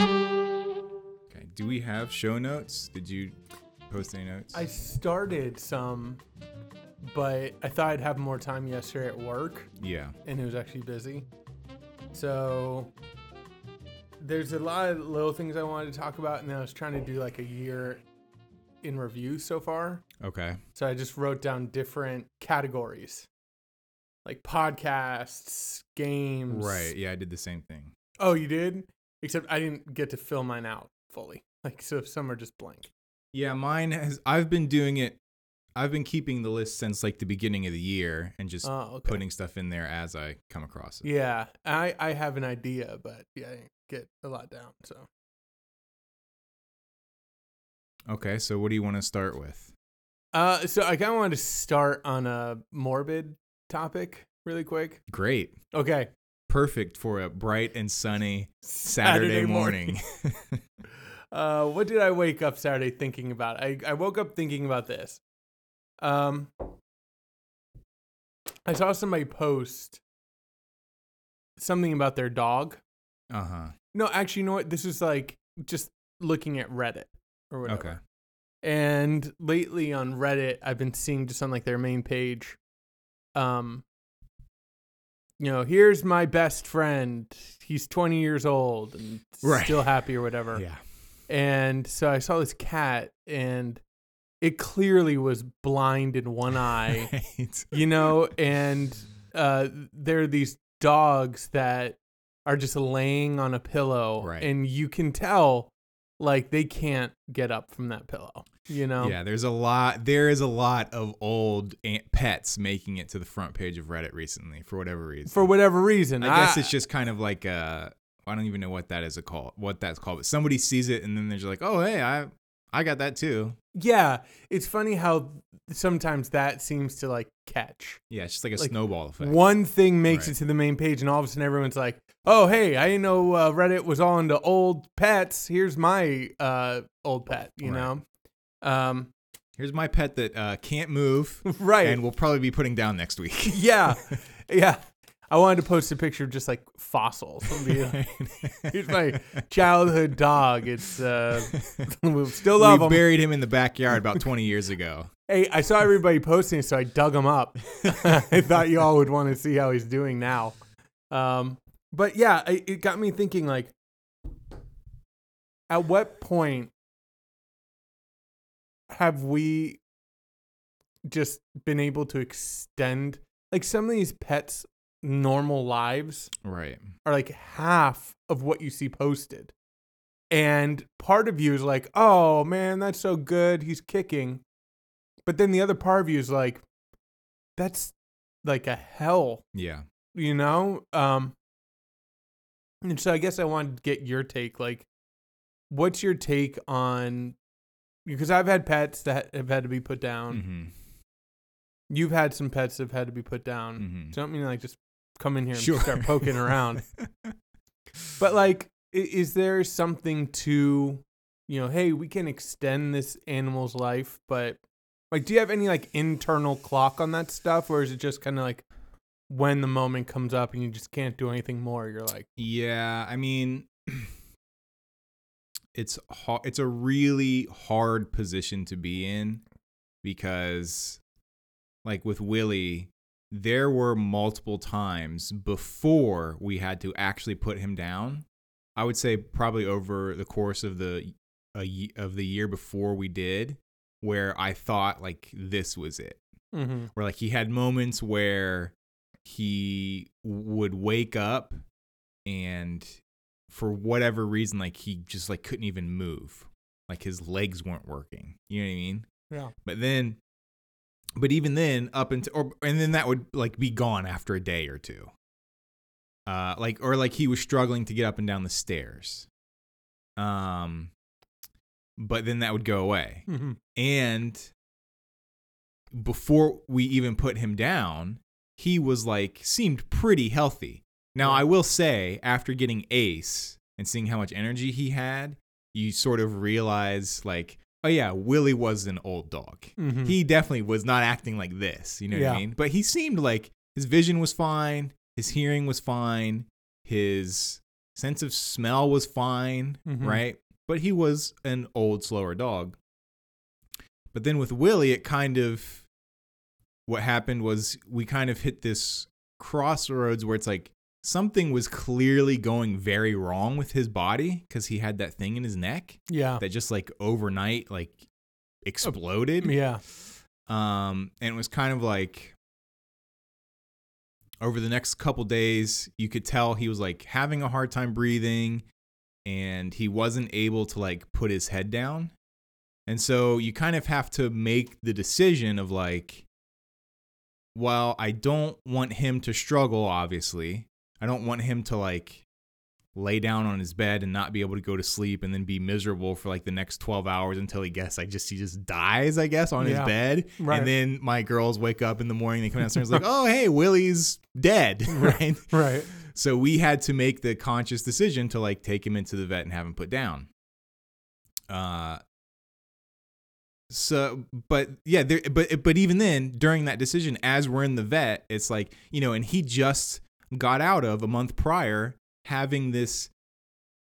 Okay. Do we have show notes? Did you post any notes? I started some, but I thought I'd have more time yesterday at work, yeah. and it was actually busy. So there's a lot of little things I wanted to talk about, and then I was trying to do like a year in review so far. Okay. So I just wrote down different categories, like podcasts, games. Right. Yeah, I did the same thing. Oh, you did? Except I didn't get to fill mine out fully. Like, so some are just blank. Yeah, mine has. I've been doing it. I've been keeping the list since like the beginning of the year and just Oh, okay. putting stuff in there as I come across it. Yeah, I I have an idea, but yeah, I didn't get a lot down. So Okay, so what do you want to start with? uh, so I kind of wanted to start on a morbid topic really quick. Great. Okay, Perfect for a bright and sunny Saturday, Saturday morning. morning. uh, what did I wake up Saturday thinking about? I I woke up thinking about this. Um, I saw somebody post something about their dog. uh huh. No, actually, you know what? This is like just looking at Reddit or whatever. Okay. And lately on Reddit, I've been seeing just on like their main page, um, you know, here's my best friend. He's 20 years old and Right. still happy or whatever. Yeah. And so I saw this cat, and it clearly was blind in one eye Right. you know, and uh, there are these dogs that are just laying on a pillow, Right. and you can tell like they can't get up from that pillow. You know, Yeah, there's a lot. There is a lot of old pets making it to the front page of Reddit recently for whatever reason. for whatever reason. I guess it's just kind of like uh, I don't even know what that is a call. What that's called. But somebody sees it and then they're just like, oh hey, I I got that too. yeah. It's funny how sometimes that seems to like catch. Yeah, it's just like a Like, snowball effect. One thing makes Right. it to the main page, and all of a sudden everyone's like, "Oh, hey, I didn't know uh, Reddit was all into old pets. Here's my uh, old pet." You Right. know, um, Here's my pet that uh, can't move right? and we'll probably be putting down next week. yeah, yeah. I wanted to post a picture of just like fossils. like, Here's my childhood dog. It's uh, we still love we him. buried him in the backyard about 20 years ago. hey, I saw everybody posting, so I dug him up. I thought you all would want to see how he's doing now. Um, but yeah, it, it got me thinking. Like, at what point have we just been able to extend like some of these pets' normal lives? Right. are like half of what you see posted. And part of you is like, oh man, that's so good. He's kicking. But then the other part of you is like, that's like a hell, Yeah. you know? Um, and so I guess I wanted to get your take. Like, what's your take on, because I've had pets that have had to be put down. hmm You've had some pets that have had to be put down. Mhm. So I don't mean like just come in here and Sure. start poking around. But like, is there something to, you know, hey, we can extend this animal's life, but like, do you have any like internal clock on that stuff, or is it just kind of like when the moment comes up and you just can't do anything more? You're like, Yeah, I mean, it's ha- it's a really hard position to be in because, like with Willie, there were multiple times before we had to actually put him down. I would say probably over the course of the a, of the year before we did, where I thought like this was it. Mm-hmm. where like he had moments where he would wake up and for whatever reason like he just like couldn't even move. Like his legs weren't working. You know what i mean? Yeah, but then but even then up until or and then that would like be gone after a day or two uh like or like he was struggling to get up and down the stairs um but then that would go away mm-hmm. and before we even put him down, he was like seemed pretty healthy. Now I will say, after getting Ace and seeing how much energy he had, you sort of realize like, oh yeah, Willie was an old dog. Mm-hmm. He definitely was not acting like this. You know what I mean? But he seemed like his vision was fine, his hearing was fine, his sense of smell was fine, Mhm. right? But he was an old, slower dog. But then with Willie, it kind of what happened was we kind of hit this crossroads where it's like something was clearly going very wrong with his body because he had that thing in his neck Yeah. that just like overnight like exploded. Yeah. Um, and it was kind of like over the next couple days, you could tell he was like having a hard time breathing and he wasn't able to like put his head down. And so you kind of have to make the decision of like, well, I don't want him to struggle, obviously. I don't want him to like lay down on his bed and not be able to go to sleep and then be miserable for like the next 12 hours until he guess I just he just dies I guess on Yeah. his bed Right. and then my girls wake up in the morning they come downstairs like oh hey Willie's dead right Right. so we had to make the conscious decision to like take him into the vet and have him put down uh so but yeah there but but even then during that decision as we're in the vet it's like you know and he just got out of a month prior having this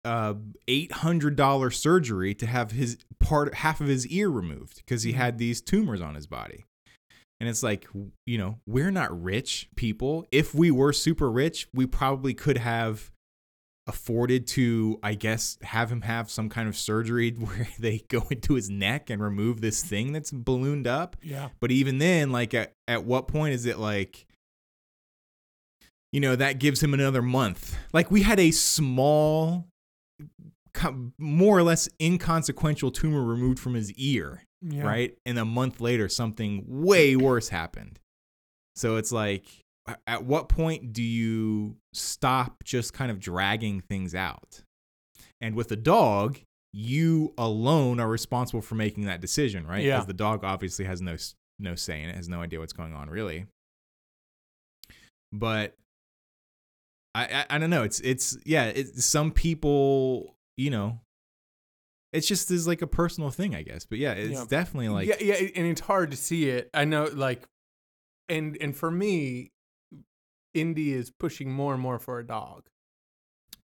uh $800 surgery to have his part half of his ear removed because he had these tumors on his body. And it's like you know we're not rich people. If we were super rich we probably could have afforded to i guess have him have some kind of surgery where they go into his neck and remove this thing that's ballooned up. Yeah. but even then, like at, at what point is it like, you know, that gives him another month? Like we had a small, more or less inconsequential tumor removed from his ear, Yeah. right? And a month later, something way worse happened. So it's like, at what point do you stop just kind of dragging things out? And with a dog, you alone are responsible for making that decision, right? Yeah. Because the dog obviously has no no say in it, has no idea what's going on, really. But I I, I don't know. It's it's yeah. It's some people, you know. It's just is like a personal thing, I guess. But yeah, it's Yeah. definitely like yeah, yeah, and it's hard to see it. I know, like, and and for me, Indy is pushing more and more for a dog,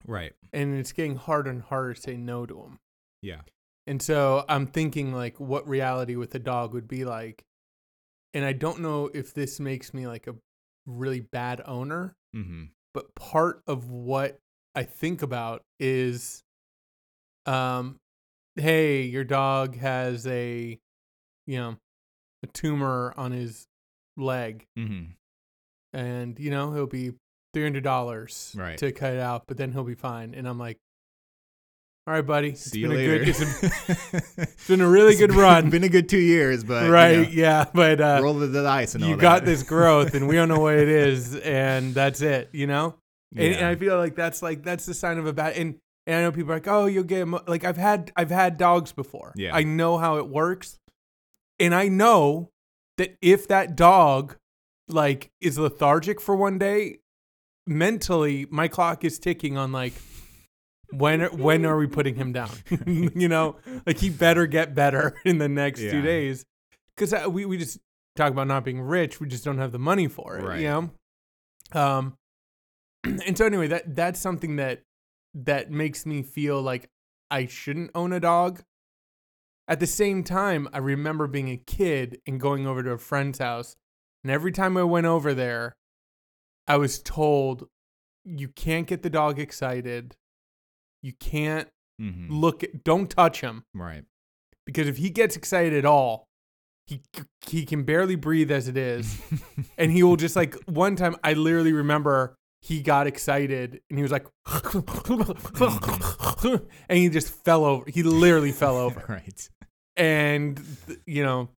right. and it's getting harder and harder to say no to him. Yeah. And so I'm thinking like what reality with a dog would be like. And I don't know if this makes me like a really bad owner, Mm-hmm. But part of what I think about is um hey, your dog has a you know, a tumor on his leg Mm-hmm. and you know, he'll be $300 Right. to cut it out, but then he'll be fine. And I'm like all right, buddy. It's See you been later. A good, it's, a, it's been a really good run. Been a good two years, but right You know, yeah but uh roll the dice and all you got this growth and we don't know what it is and that's it you know and, and i feel like that's like that's the sign of a bad and, and i know people are like oh you'll get like i've had i've had dogs before Yeah. i know how it works and i know that if that dog like is lethargic for one day mentally my clock is ticking on like when are, when are we putting him down? You know like he better get better in the next Yeah. two days because we, we just talk about not being rich we just don't have the money for it Right. you know? Um and so anyway that that's something that that makes me feel like i shouldn't own a dog. At the same time i remember being a kid and going over to a friend's house and every time i went over there i was told you can't get the dog excited you can't Mhm. look at, don't touch him Right. because if he gets excited at all he he can barely breathe as it is and he will just like one time I literally remember he got excited and he was like and he just fell over he literally fell over right. and you know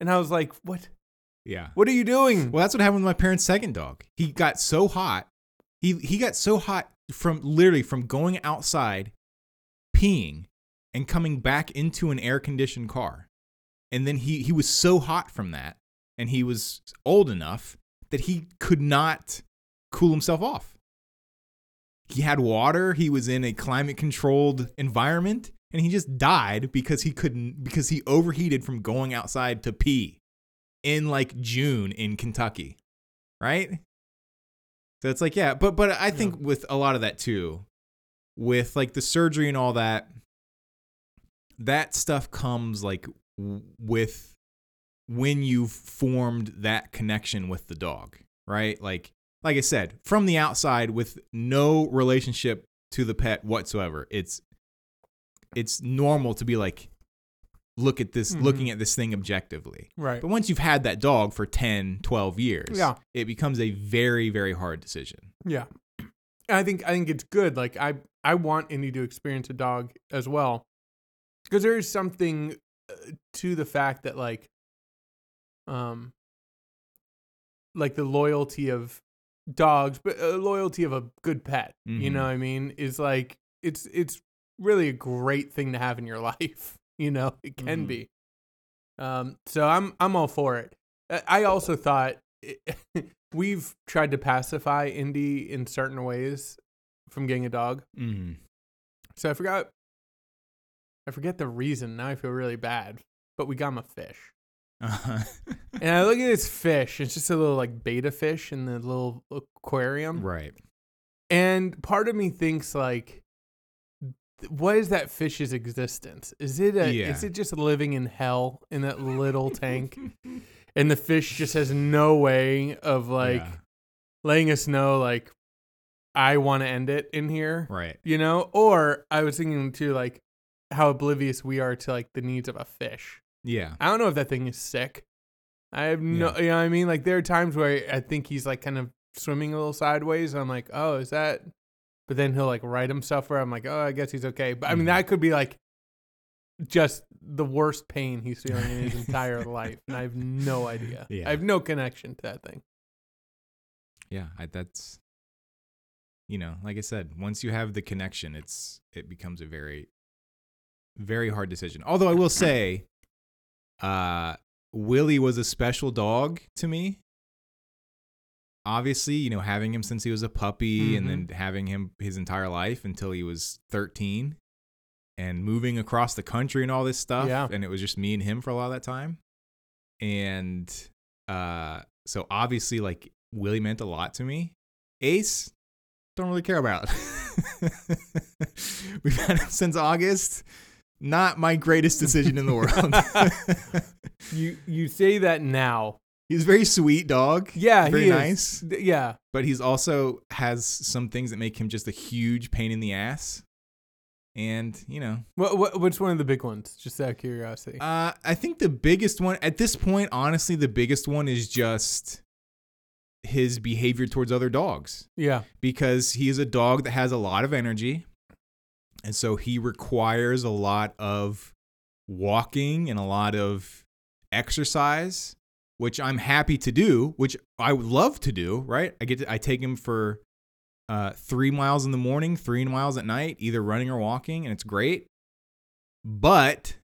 and I was like what Yeah. what are you doing Well, that's what happened with my parents' second dog. He got so hot. He he got so hot from literally from going outside, peeing, and coming back into an air conditioned car. And then he he was so hot from that, and he was old enough that he could not cool himself off. He had water. He was in a climate controlled environment, and he just died because he couldn't because he overheated from going outside to pee in like June in Kentucky, right? So it's like, yeah, but but I think with a lot of that too, with like the surgery and all that, that stuff comes like with when you've formed that connection with the dog, right? Like like I said, from the outside with no relationship to the pet whatsoever. It's it's normal to be like look at this Mhm. looking at this thing objectively. Right. But once you've had that dog for 10, 12 years, Yeah. it becomes a very very hard decision. Yeah. And I think I think it's good. Like I I want Indy to experience a dog as well. Because there is something uh, to the fact that like um like the loyalty of dogs, but uh, loyalty of a good pet, you Mhm. know what I mean, is like it's it's really a great thing to have in your life, you know? It can Mhm. be. Um so I'm I'm all for it. I also thought we've tried to pacify Indy in certain ways from getting a dog. Mm. So I forgot I forget the reason. Now I feel really bad. But we got him a fish. Uh-huh. And I look at this fish. It's just a little like betta fish in the little aquarium. right. And part of me thinks like what is that fish's existence? Is it a Yeah. is it just living in hell in that little tank? And the fish just has no way of like Yeah. letting us know like I want to end it in here. Right. you know or i was thinking too like how oblivious we are to like the needs of a fish Yeah. i don't know if that thing is sick i have no Yeah. you know what i mean like there are times where i think he's like kind of swimming a little sideways and i'm like oh is that but then he'll like right himself where i'm like oh i guess he's okay but i mean Mhm. that could be like just the worst pain he's feeling in his entire life and i have no idea Yeah. i have no connection to that thing Yeah, I, that's you know, like I said, once you have the connection, it's it becomes a very very hard decision. Although I will say uh Willie was a special dog to me. Obviously, you know, having him since he was a puppy and then having him his entire life until he was 13 and moving across the country and all this stuff Yeah. and it was just me and him for a lot of that time. And uh so obviously like Willie meant a lot to me. Ace, don't really care about. We've had him since August. Not my greatest decision in the world. you you say that now he's a very sweet dog. yeah very he is. nice. Yeah But he's also has some things that make him just a huge pain in the ass. And, you know, What, what what's one of the big ones? Just out of curiosity. uh, I think the biggest one at this point, honestly, the biggest one is just his behavior towards other dogs. yeah. because he is a dog that has a lot of energy. And so he requires a lot of walking and a lot of exercise, which I'm happy to do, which I would love to do, right? I get to, I take him for uh, three miles in the morning, three miles at night, either running or walking, and it's great. But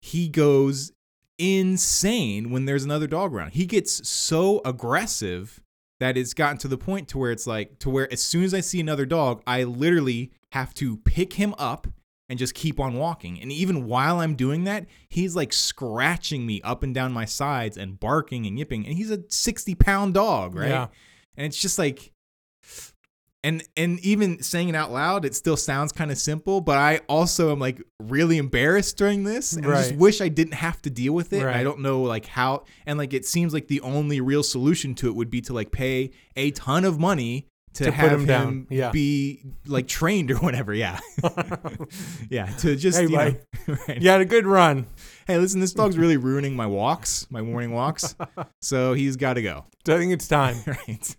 he goes insane when there's another dog around. He gets so aggressive that it's gotten to the point to where it's like to where as soon as I see another dog, I literally have to pick him up and just keep on walking. And even while I'm doing that, he's like scratching me up and down my sides and barking and yipping. And he's a 60 pound dog, right? Yeah. And it's just like and and even saying it out loud, it still sounds kind of simple, but I also am like really embarrassed during this. And I just wish I didn't have to deal with it. and I don't know like how and like it seems like the only real solution to it would be to like pay a ton of money to, To have him him. Yeah. be like trained or whatever. Yeah. yeah. To just Hey, you know, right. You had a good run. Hey, listen, this dog's really ruining my walks, my morning walks. So he's got to go. I think it's time. Right.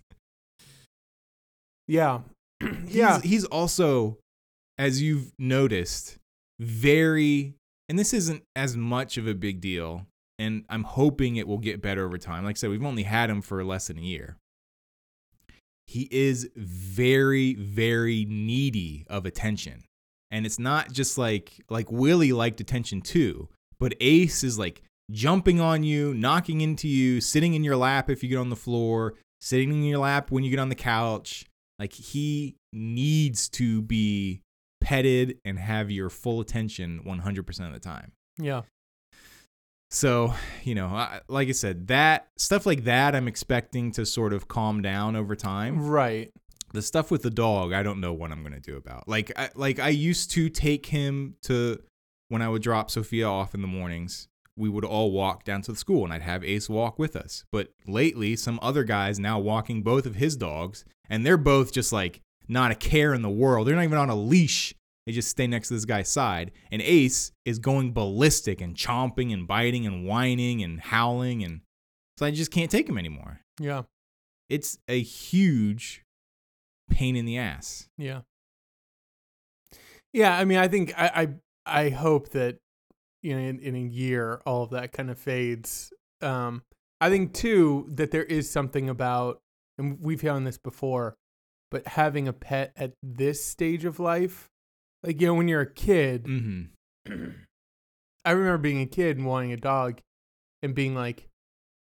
Yeah. He's, yeah. he's also, as you've noticed, very, and this isn't as much of a big deal. And I'm hoping it will get better over time. Like I said, we've only had him for less than a year. He is very, very needy of attention. And it's not just like, like Willie liked attention too, but Ace is like jumping on you, knocking into you, sitting in your lap if you get on the floor, sitting in your lap when you get on the couch. Like he needs to be petted and have your full attention 100% of the time. Yeah. So, you know, I, like I said, that stuff like that I'm expecting to sort of calm down over time. Right. the stuff with the dog, I don't know what I'm gonna do about. Like, I, like I used to take him to when I would drop Sophia off in the mornings. We would all walk down to the school, and I'd have Ace walk with us. But lately, some other guys now walking both of his dogs, and they're both just like not a care in the world. They're not even on a leash. They just stay next to this guy's side. And Ace is going ballistic and chomping and biting and whining and howling. And so I just can't take him anymore. Yeah. It's a huge pain in the ass. Yeah. Yeah, I mean, I think I I, I hope that you know in, in a year all of that kind of fades. Um, I think too that there is something about, and we've found this before, but having a pet at this stage of life, like you know when you're a kid, Mm-hmm. I remember being a kid and wanting a dog, and being like,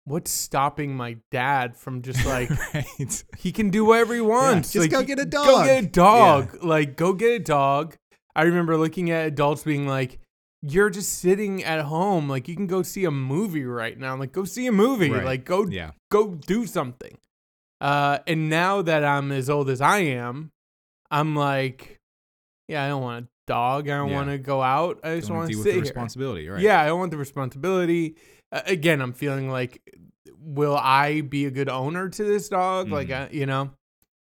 "What's stopping my dad from just like right. he can do whatever he wants. just like, go get a dog. Go get a dog. Like go get a dog. I remember looking at adults being like, "You're just sitting at home. Like you can go see a movie right now. Like go see a movie. Right. Like go Yeah. go do something." Uh, and now that I'm as old as I am, I'm like, yeah, I don't want a dog. I don't Yeah. want to go out. I just want to deal with sit the here. responsibility, right? Yeah, I don't want the responsibility. Uh, again, I'm feeling like, will I be a good owner to this dog? Like, Mhm. uh, you know,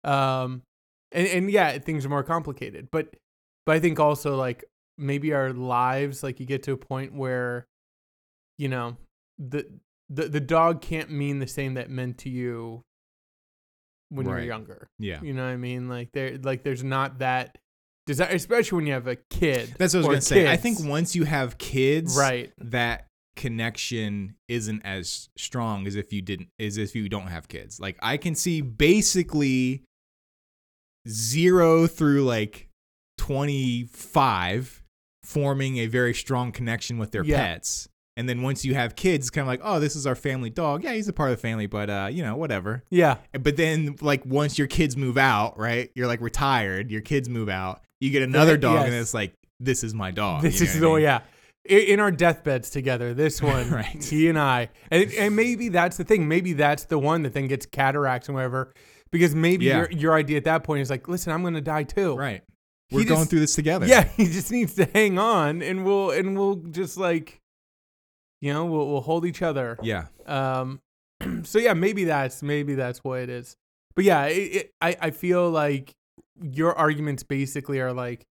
um, and and yeah, things are more complicated. But but I think also like maybe our lives, like you get to a point where, you know, the the the dog can't mean the same that meant to you when you're younger. Yeah. You know what I mean? Like there, like there's not that desire, especially when you have a kid. That's what I was gonna say. I think once you have kids, right. that connection isn't as strong as if you didn't as if you don't have kids. Like I can see basically zero through like 25 forming a very strong connection with their Yeah. pets. And then once you have kids, kind of like, oh, this is our family dog. Yeah, he's a part of the family, but uh, you know, whatever. Yeah. But then, like, once your kids move out, right? You're like retired. Your kids move out. You get another dog, and it's like, this is my dog. This you know is the I mean? yeah. In our deathbeds together, this one, Right. he and I, and, and maybe that's the thing. Maybe that's the one that then gets cataracts and whatever, because maybe Yeah. your your idea at that point is like, listen, I'm gonna die too. Right. He We're just- going through this together. Yeah, he just needs to hang on, and we'll and we'll just like, you know, we'll we'll hold each other. Yeah. Um, so yeah, maybe that's maybe that's what it is. But yeah, it, it, I I feel like your arguments basically are like,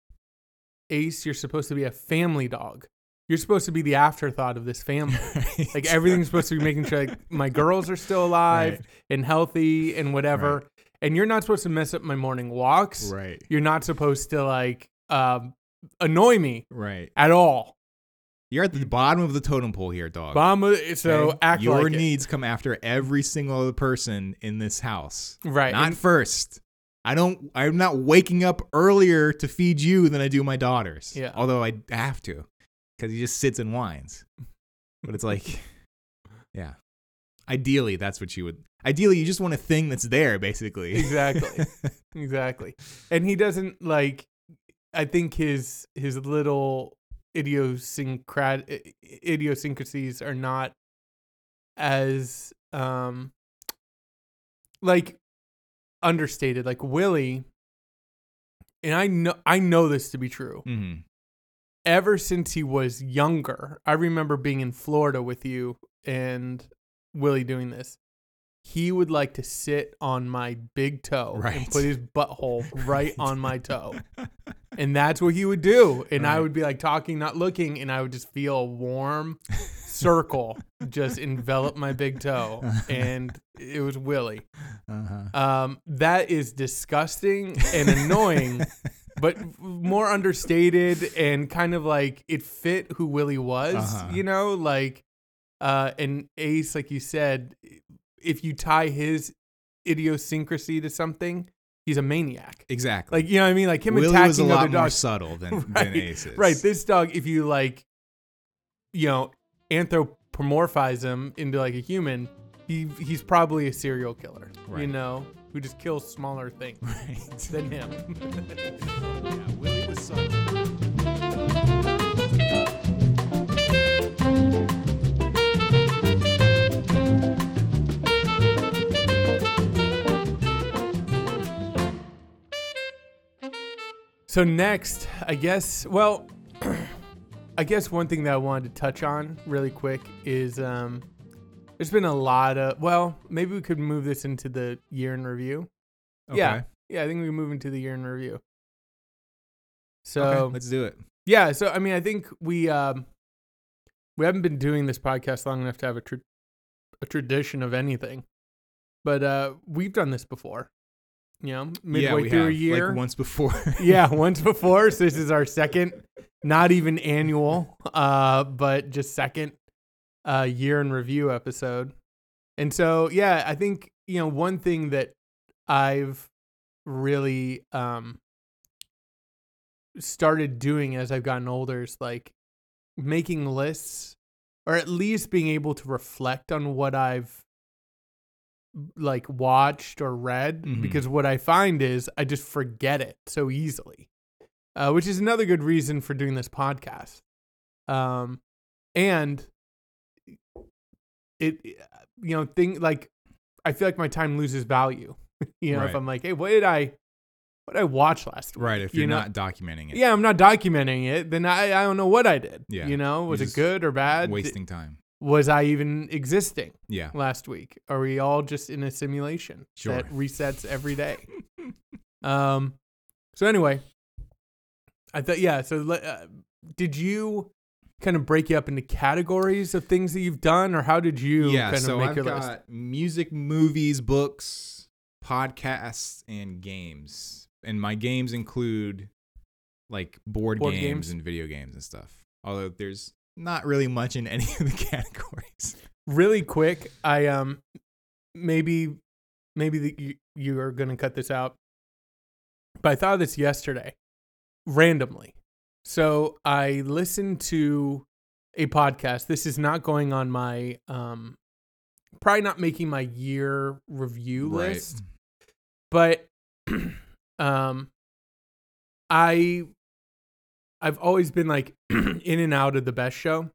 Ace, you're supposed to be a family dog. You're supposed to be the afterthought of this family. Like everything's supposed to be making sure like my girls are still alive Right. and healthy and whatever. Right. And you're not supposed to mess up my morning walks. Right. You're not supposed to like um, annoy me Right. at all. You're at the bottom of the totem pole here, dog. Mama, so Okay? act Your like it. needs come after every single other person in this house. right. Not and- first. I don't I'm not waking up earlier to feed you than I do my daughters. Yeah. Although I have to. Because he just sits and whines. But it's like yeah. Ideally that's what you would ideally you just want a thing that's there, basically. Exactly. exactly. And he doesn't like. I think his his little idiosyncrat idiosyncrasies are not as um like understated. Like Willie, and I know I know this to be true. hmm Ever since he was younger, I remember being in Florida with you and Willie doing this. He would like to sit on my big toe and Right. put his butthole right on my toe. And that's what he would do. And I would be like talking, not looking, and I would just feel a warm circle just envelop my big toe. And it was Willie. Uh-huh. Um, that is disgusting and annoying, but more understated and kind of like it fit who Willie was, Uh-huh. you know, like uh and Ace, like you said, if you tie his idiosyncrasy to something, he's a maniac. Exactly. Like you know what I mean? Like him Willie attacking was a other lot more subtle than, than Right, Ace is. Right. This dog, if you like, you know, anthropomorphize him into like a human, he he's probably a serial killer. You know, who just kills smaller things Right. than him. yeah, Willie was subtle. So next, I guess, well, I guess one thing that I wanted to touch on really quick is um, there's been a lot of, well, maybe we could move this into the year in review. Yeah. Yeah, I think we can move into the year in review. So okay, let's do it. yeah, so I mean, I think we um, we haven't been doing this podcast long enough to have a tra- a tradition of anything, but uh, we've done this before. You know, midway yeah, through have, a year. like once before. yeah, once before. So this is our second, not even annual, uh, but just second uh, year in review episode. And so, yeah, I think you know one thing that I've really um, started doing as I've gotten older is like making lists, or at least being able to reflect on what I've like watched or read Mhm. because what I find is I just forget it so easily, uh, which is another good reason for doing this podcast. Um, and it, you know, thing like I feel like my time loses value. you know, if I'm like, hey, what did I, what did I watch last week? right. If You you're know- not documenting it. Yeah, I'm not documenting it. Then I, I don't know what I did. Yeah. You know, was it good or bad? Wasting time. Was I even existing Yeah. last week? Are we all just in a simulation Sure. that resets every day? um. So anyway, I thought yeah. So uh, did you kind of break you up into categories of things that you've done, or how did you yeah. kind So of make I've your got list? music, movies, books, podcasts, and games. And my games include like board, Board games, games? and video games and stuff. Although there's not really much in any of the categories. Really quick, I um maybe maybe the, you, you are gonna cut this out, but I thought of this yesterday randomly. So I listened to a podcast. This is not going on my um probably not making my year review Right. list, but um I I've always been like in and out of the best show.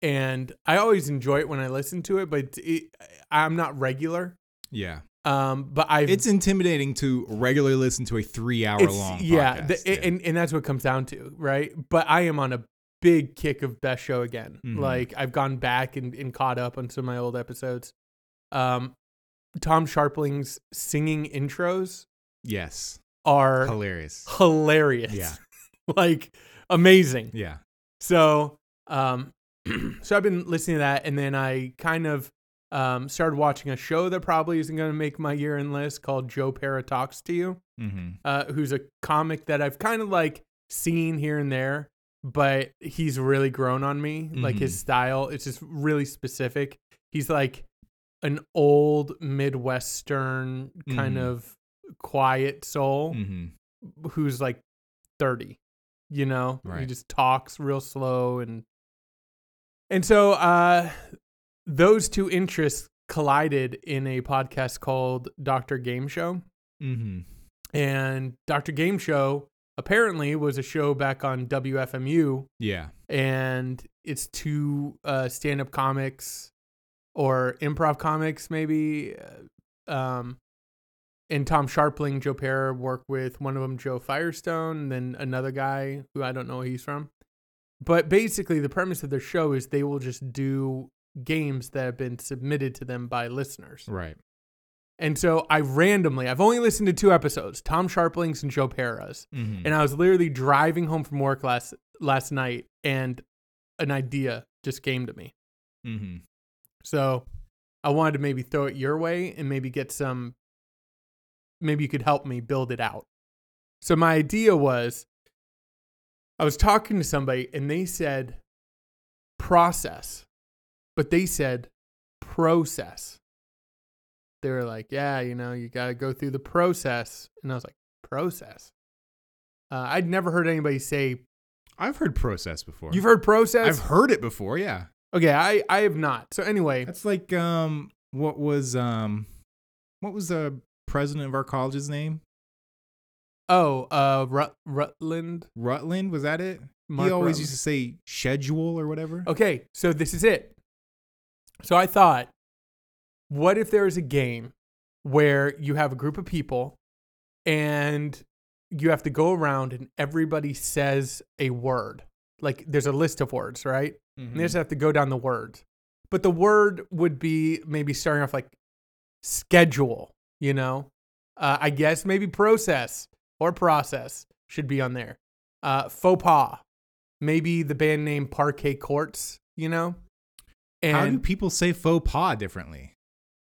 And I always enjoy it when I listen to it, but it, I'm not regular. Yeah. Um, but I It's intimidating to regularly listen to a three hour long yeah, the, and and that's what it comes down to, right? But I am on a big kick of best show again. Mhm. Like I've gone back and, and caught up on some of my old episodes. Um, Tom Scharpling's singing intros yes. Are Hilarious. hilarious. Yeah. like amazing. Yeah. So, um, so I've been listening to that, and then I kind of um, started watching a show that probably isn't going to make my year end list called Joe Pera Talks to You, Mm-hmm. uh, who's a comic that I've kind of like seen here and there, but he's really grown on me. Like his Mhm. style, it's just really specific. He's like an old Midwestern kind Mhm. of quiet soul Mm-hmm. who's like 30 you know he just talks real slow and and so uh those two interests collided in a podcast called Dr. Game Show Mm-hmm. and Dr. Game Show apparently was a show back on WFMU Yeah. and it's two uh stand-up comics or improv comics maybe uh, um and Tom Scharpling, Joe Pera work with one of them, Jo Firestone, and then another guy who I don't know where he's from. But basically, the premise of their show is they will just do games that have been submitted to them by listeners. Right. And so I randomly, I've only listened to two episodes, Tom Scharpling's and Joe Pera's. Mm-hmm. And I was literally driving home from work last last night, and an idea just came to me. mm-hmm. So I wanted to maybe throw it your way and maybe get some, maybe you could help me build it out. So my idea was I was talking to somebody and they said process, but they said process. They were like, yeah, you know, you got to go through the process. And I was like, process? Uh, I'd never heard anybody say, I've heard process before. you've heard process? I've heard it before. Yeah. okay, I, I have not. So anyway, That's like um, what was um, what was the president of our college's name? oh, uh, Rut, Rutland. Rutland was that it? Mark he always Rutland. used to say schedule or whatever. Okay, so this is it. So I thought, what if there is a game where you have a group of people and you have to go around and everybody says a word. Like there's a list of words, right? And they just have to go down the words. But the word would be maybe starting off like schedule, you know? Uh, I guess maybe process or process should be on there. Uh, faux pas, maybe the band name Parquet Courts, you know? How do people say faux pas differently?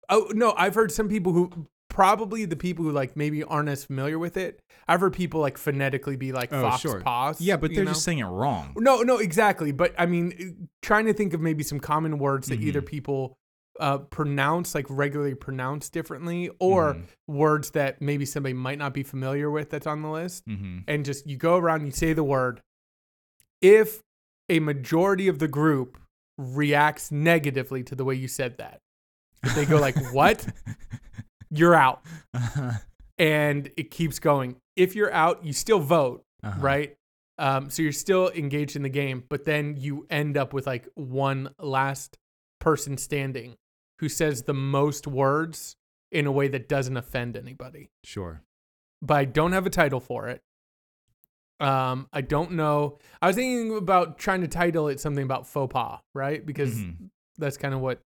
oh no, I've heard some people who probably the people who like maybe aren't as familiar with it. I've heard people like phonetically be like Oh, fox sure. pas. Yeah, but they're know? just saying it wrong. No, no, exactly. But I mean, trying to think of maybe some common words that either Mhm. people uh, pronounce, like regularly pronounced differently, or Mhm. words that maybe somebody might not be familiar with that's on the list. hmm And just you go around, you say the word. If a majority of the group reacts negatively to the way you said that, if they go like, "What?" You're out, and it keeps going. If you're out, you still vote Uh-huh. right? Um, so you're still engaged in the game, but then you end up with like one last person standing who says the most words in a way that doesn't offend anybody. Sure. But I don't have a title for it. Um, I don't know. I was thinking about trying to title it something about faux pas, right? Because Mhm. that's kind of what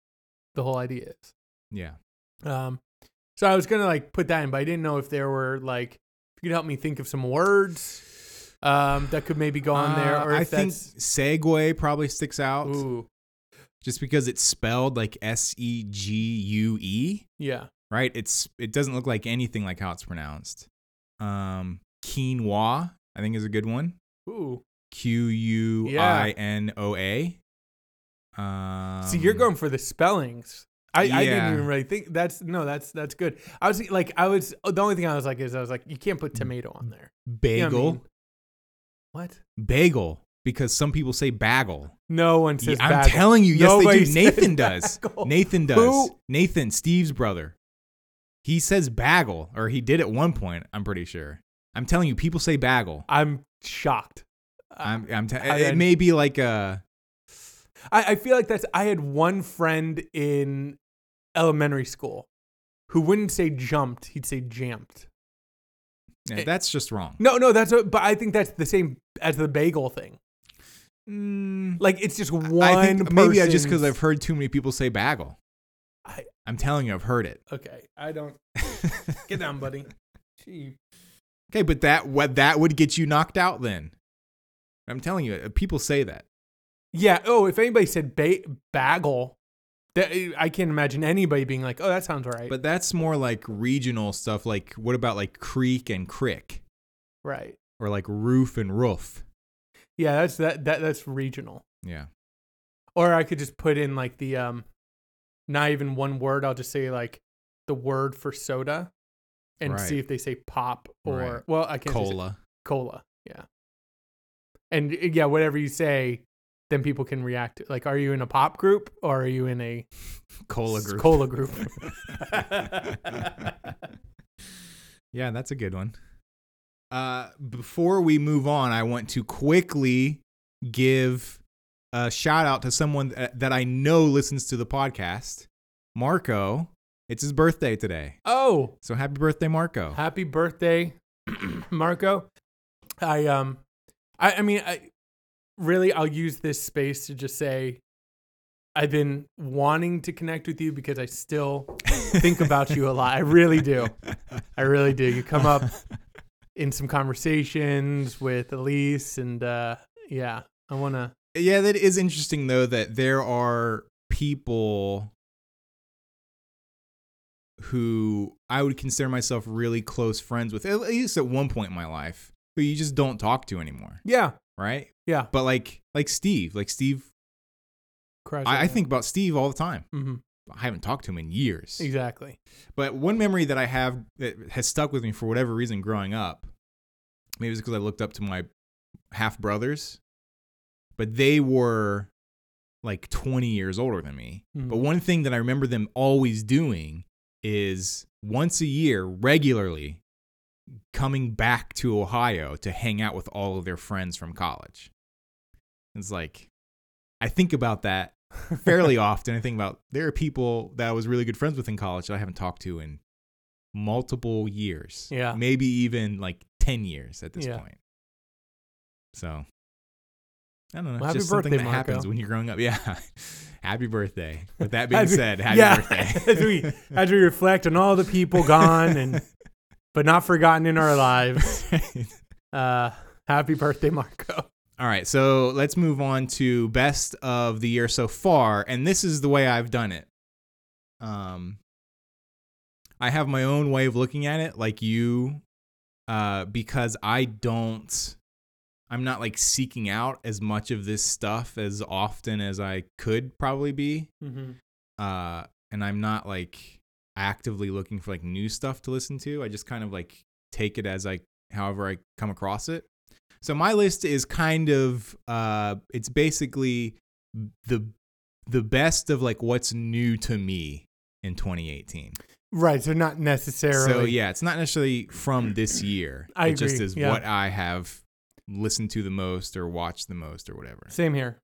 the whole idea is. Yeah. Um, so I was gonna like put that in, but I didn't know if there were like if you could help me think of some words um, that could maybe go on there, Uh, or I if think segue probably sticks out ooh just because it's spelled like S E G U E, yeah right? It's it doesn't look like anything like how it's pronounced. Um, quinoa, I think is a good one. ooh. Q U I N O A. Um, See, you're going for the spellings. I, I didn't even really think that's no that's that's good. I was like I was the only thing I was like is I was like you can't put tomato on there. You know what I bagel, mean? What? bagel, because some people say bagel. No one Yeah, says. I'm telling you, yes, Nobody they do. Nathan does. bagel. Nathan does. Who? Nathan, Steve's brother. He says bagel, or he did at one point. I'm pretty sure. I'm telling you, people say bagel. I'm shocked. I'm. I'm. Te- I- it may be like a. I, I feel like that's. I had one friend in elementary school who wouldn't say jumped; he'd say jamped. yeah, eh. that's just wrong. No, no, that's. A, but I think that's the same as the bagel thing. Mm, Like it's just one. I think maybe I just because person's- I've heard too many people say bagel. I- I'm telling you, I've heard it. Okay, I don't. Get down, buddy. Gee. Okay, but that what that would get you knocked out then. I'm telling you, uh, people say that. Yeah. Oh, if anybody said ba- bagel, that I can't imagine anybody being like, "Oh, that sounds right." But that's more like regional stuff. Like what about like creek and crick, right. or like roof and roof? Yeah, that's that. That that's regional. Yeah. Or I could just put in like the um, not even one word. I'll just say like the word for soda, and Right. see if they say pop or Right. well, I can't Cola. cola. Yeah. And uh, yeah, whatever you say, then people can react. Like, are you in a pop group or are you in a Cola group. Cola group. yeah, that's a good one. Uh, before we move on, I want to quickly give a shout out to someone that, I know listens to the podcast, Marco. It's his birthday today. oh, So happy birthday, Marco. happy birthday, Marco. I um, I I mean, I really I'll use this space to just say. I've been wanting to connect with you because I still think about you a lot. I really do. I really do. You come up in some conversations with Elise, and uh, yeah, I want to. Yeah, that is interesting though that there are people who I would consider myself really close friends with, at least at one point in my life, who you just don't talk to anymore, Yeah, right? yeah. But like like Steve, like Steve, Crash I, I think about Steve all the time. hmm I haven't talked to him in years. exactly. But one memory that I have that has stuck with me for whatever reason growing up, maybe it's because I looked up to my half brothers, but they were like 20 years older than me. Mhm. But one thing that I remember them always doing is once a year, regularly, coming back to Ohio to hang out with all of their friends from college. It's like, I think about that fairly often. I think about there are people that I was really good friends with in college that I haven't talked to in multiple years. Yeah. Maybe even like ten years at this Yeah. point. So I don't know. Well, just something birthday, that happens when you're growing up. Yeah. happy birthday. With that being said, happy yeah, birthday. as we as we reflect on all the people gone and but not forgotten in our lives. Uh, happy birthday, Marco. All right, so let's move on to best of the year so far, and this is the way I've done it. Um, I have my own way of looking at it, like you, uh, because I don't, I'm not like seeking out as much of this stuff as often as I could probably be, Mm-hmm. uh, and I'm not like actively looking for like new stuff to listen to. I just kind of like take it as I, however I come across it. So my list is kind of uh it's basically the the best of like what's new to me in 2018. Right, so not necessarily. So yeah, it's not necessarily from this year. I it just is yeah. what I have listened to the most or watched the most or whatever. Same here.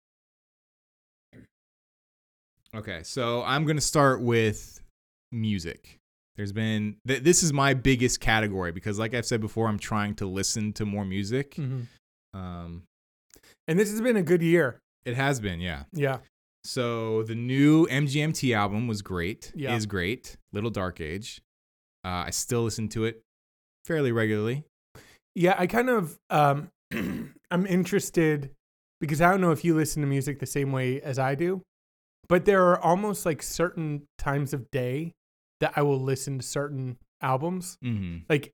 Okay, so I'm going to start with music. There's been th- this is my biggest category because like I've said before I'm trying to listen to more music. hmm Um And this has been a good year. it has been, yeah. Yeah. So the new MGMT album was great. Yeah. Is great. Little Dark Age. Uh, I still listen to it fairly regularly. Yeah, I kind of um I'm interested because I don't know if you listen to music the same way as I do, but there are almost like certain times of day that I will listen to certain albums. Mm-hmm. Like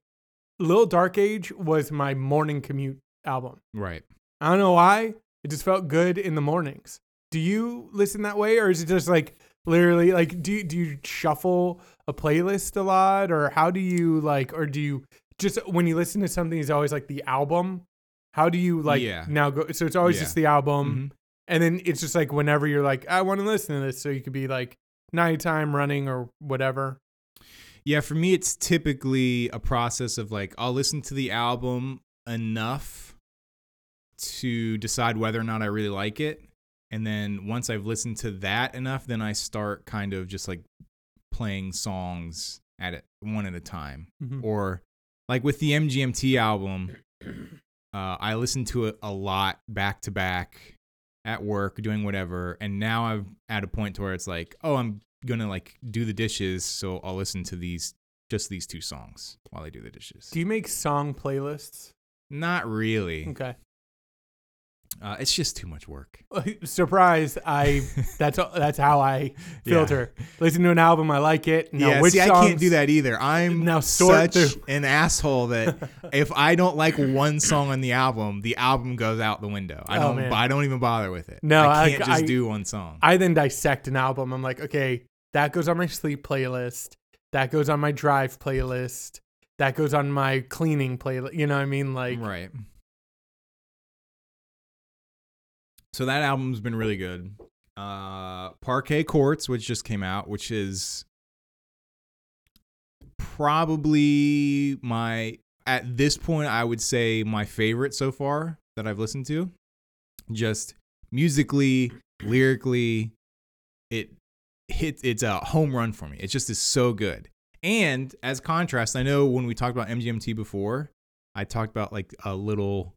Little Dark Age was my morning commute album. Right. I don't know why. It just felt good in the mornings. Do you listen that way or is it just like literally like do you, do you shuffle a playlist a lot or how do you like or do you just when you listen to something is always like the album? How do you like Yeah. now go so it's always Yeah. just the album Mhm. and then it's just like whenever you're like I want to listen to this so you could be like nighttime running or whatever. Yeah, for me, it's typically a process of like I'll listen to the album enough to decide whether or not I really like it, and then once I've listened to that enough, then I start kind of just like playing songs at it one at a time, Mhm. or like with the MGMT album, uh, I listened to it a lot back to back at work doing whatever and now i'm at a point to where it's like oh i'm gonna like do the dishes so i'll listen to these just these two songs while i do the dishes Do you make song playlists? not really Okay. Uh, it's just too much work Surprise! I that's that's how I filter. Listen to an album, I like it. Now, yeah which see i can't do that either i'm Now sort such through. an asshole that if i don't like one song on the album the album goes out the window i Oh, don't man. i don't even bother with it No, i I- can't just I- do one song I then dissect an album. I'm like, okay, that goes on my sleep playlist. That goes on my drive playlist. That goes on my cleaning playlist. You know what I mean? Like, right. So that album's been really good. Uh, Parquet Courts, which just came out, which is probably my at this point I would say my favorite so far that I've listened to. Just musically, lyrically, it hits it's a home run for me. It just is so good. And as contrast, I know when we talked about MGMT before, I talked about like a little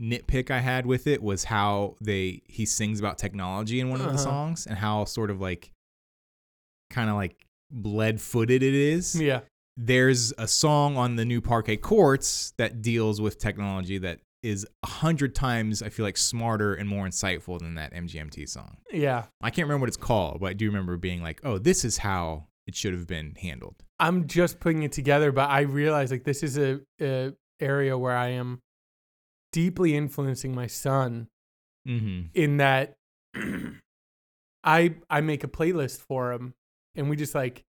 nitpick I had with it was how they he sings about technology in one of the Uh-huh. songs and how sort of like kind of like lead footed it is. yeah, There's a song on the new Parquet Courts that deals with technology that is a hundred times I feel like smarter and more insightful than that MGMT song. yeah. I can't remember what it's called, but I do remember being like, "Oh, this is how it should have been handled." I'm just putting it together, but I realize like this is a, a area where I am deeply influencing my son Mm-hmm. in that I I make a playlist for him and we just like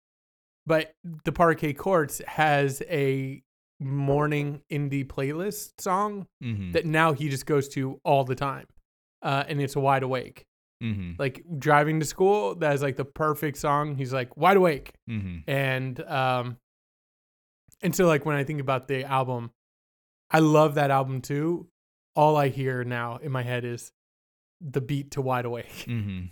but the Parquet Courts has a morning indie playlist song Mm-hmm. that now he just goes to all the time. Uh, and it's wide awake. mm-hmm. Like driving to school, that is like the perfect song. He's like wide awake. Mm-hmm. And um and so like when I think about the album, I love that album too. All I hear now in my head is the beat to wide awake. Mm-hmm.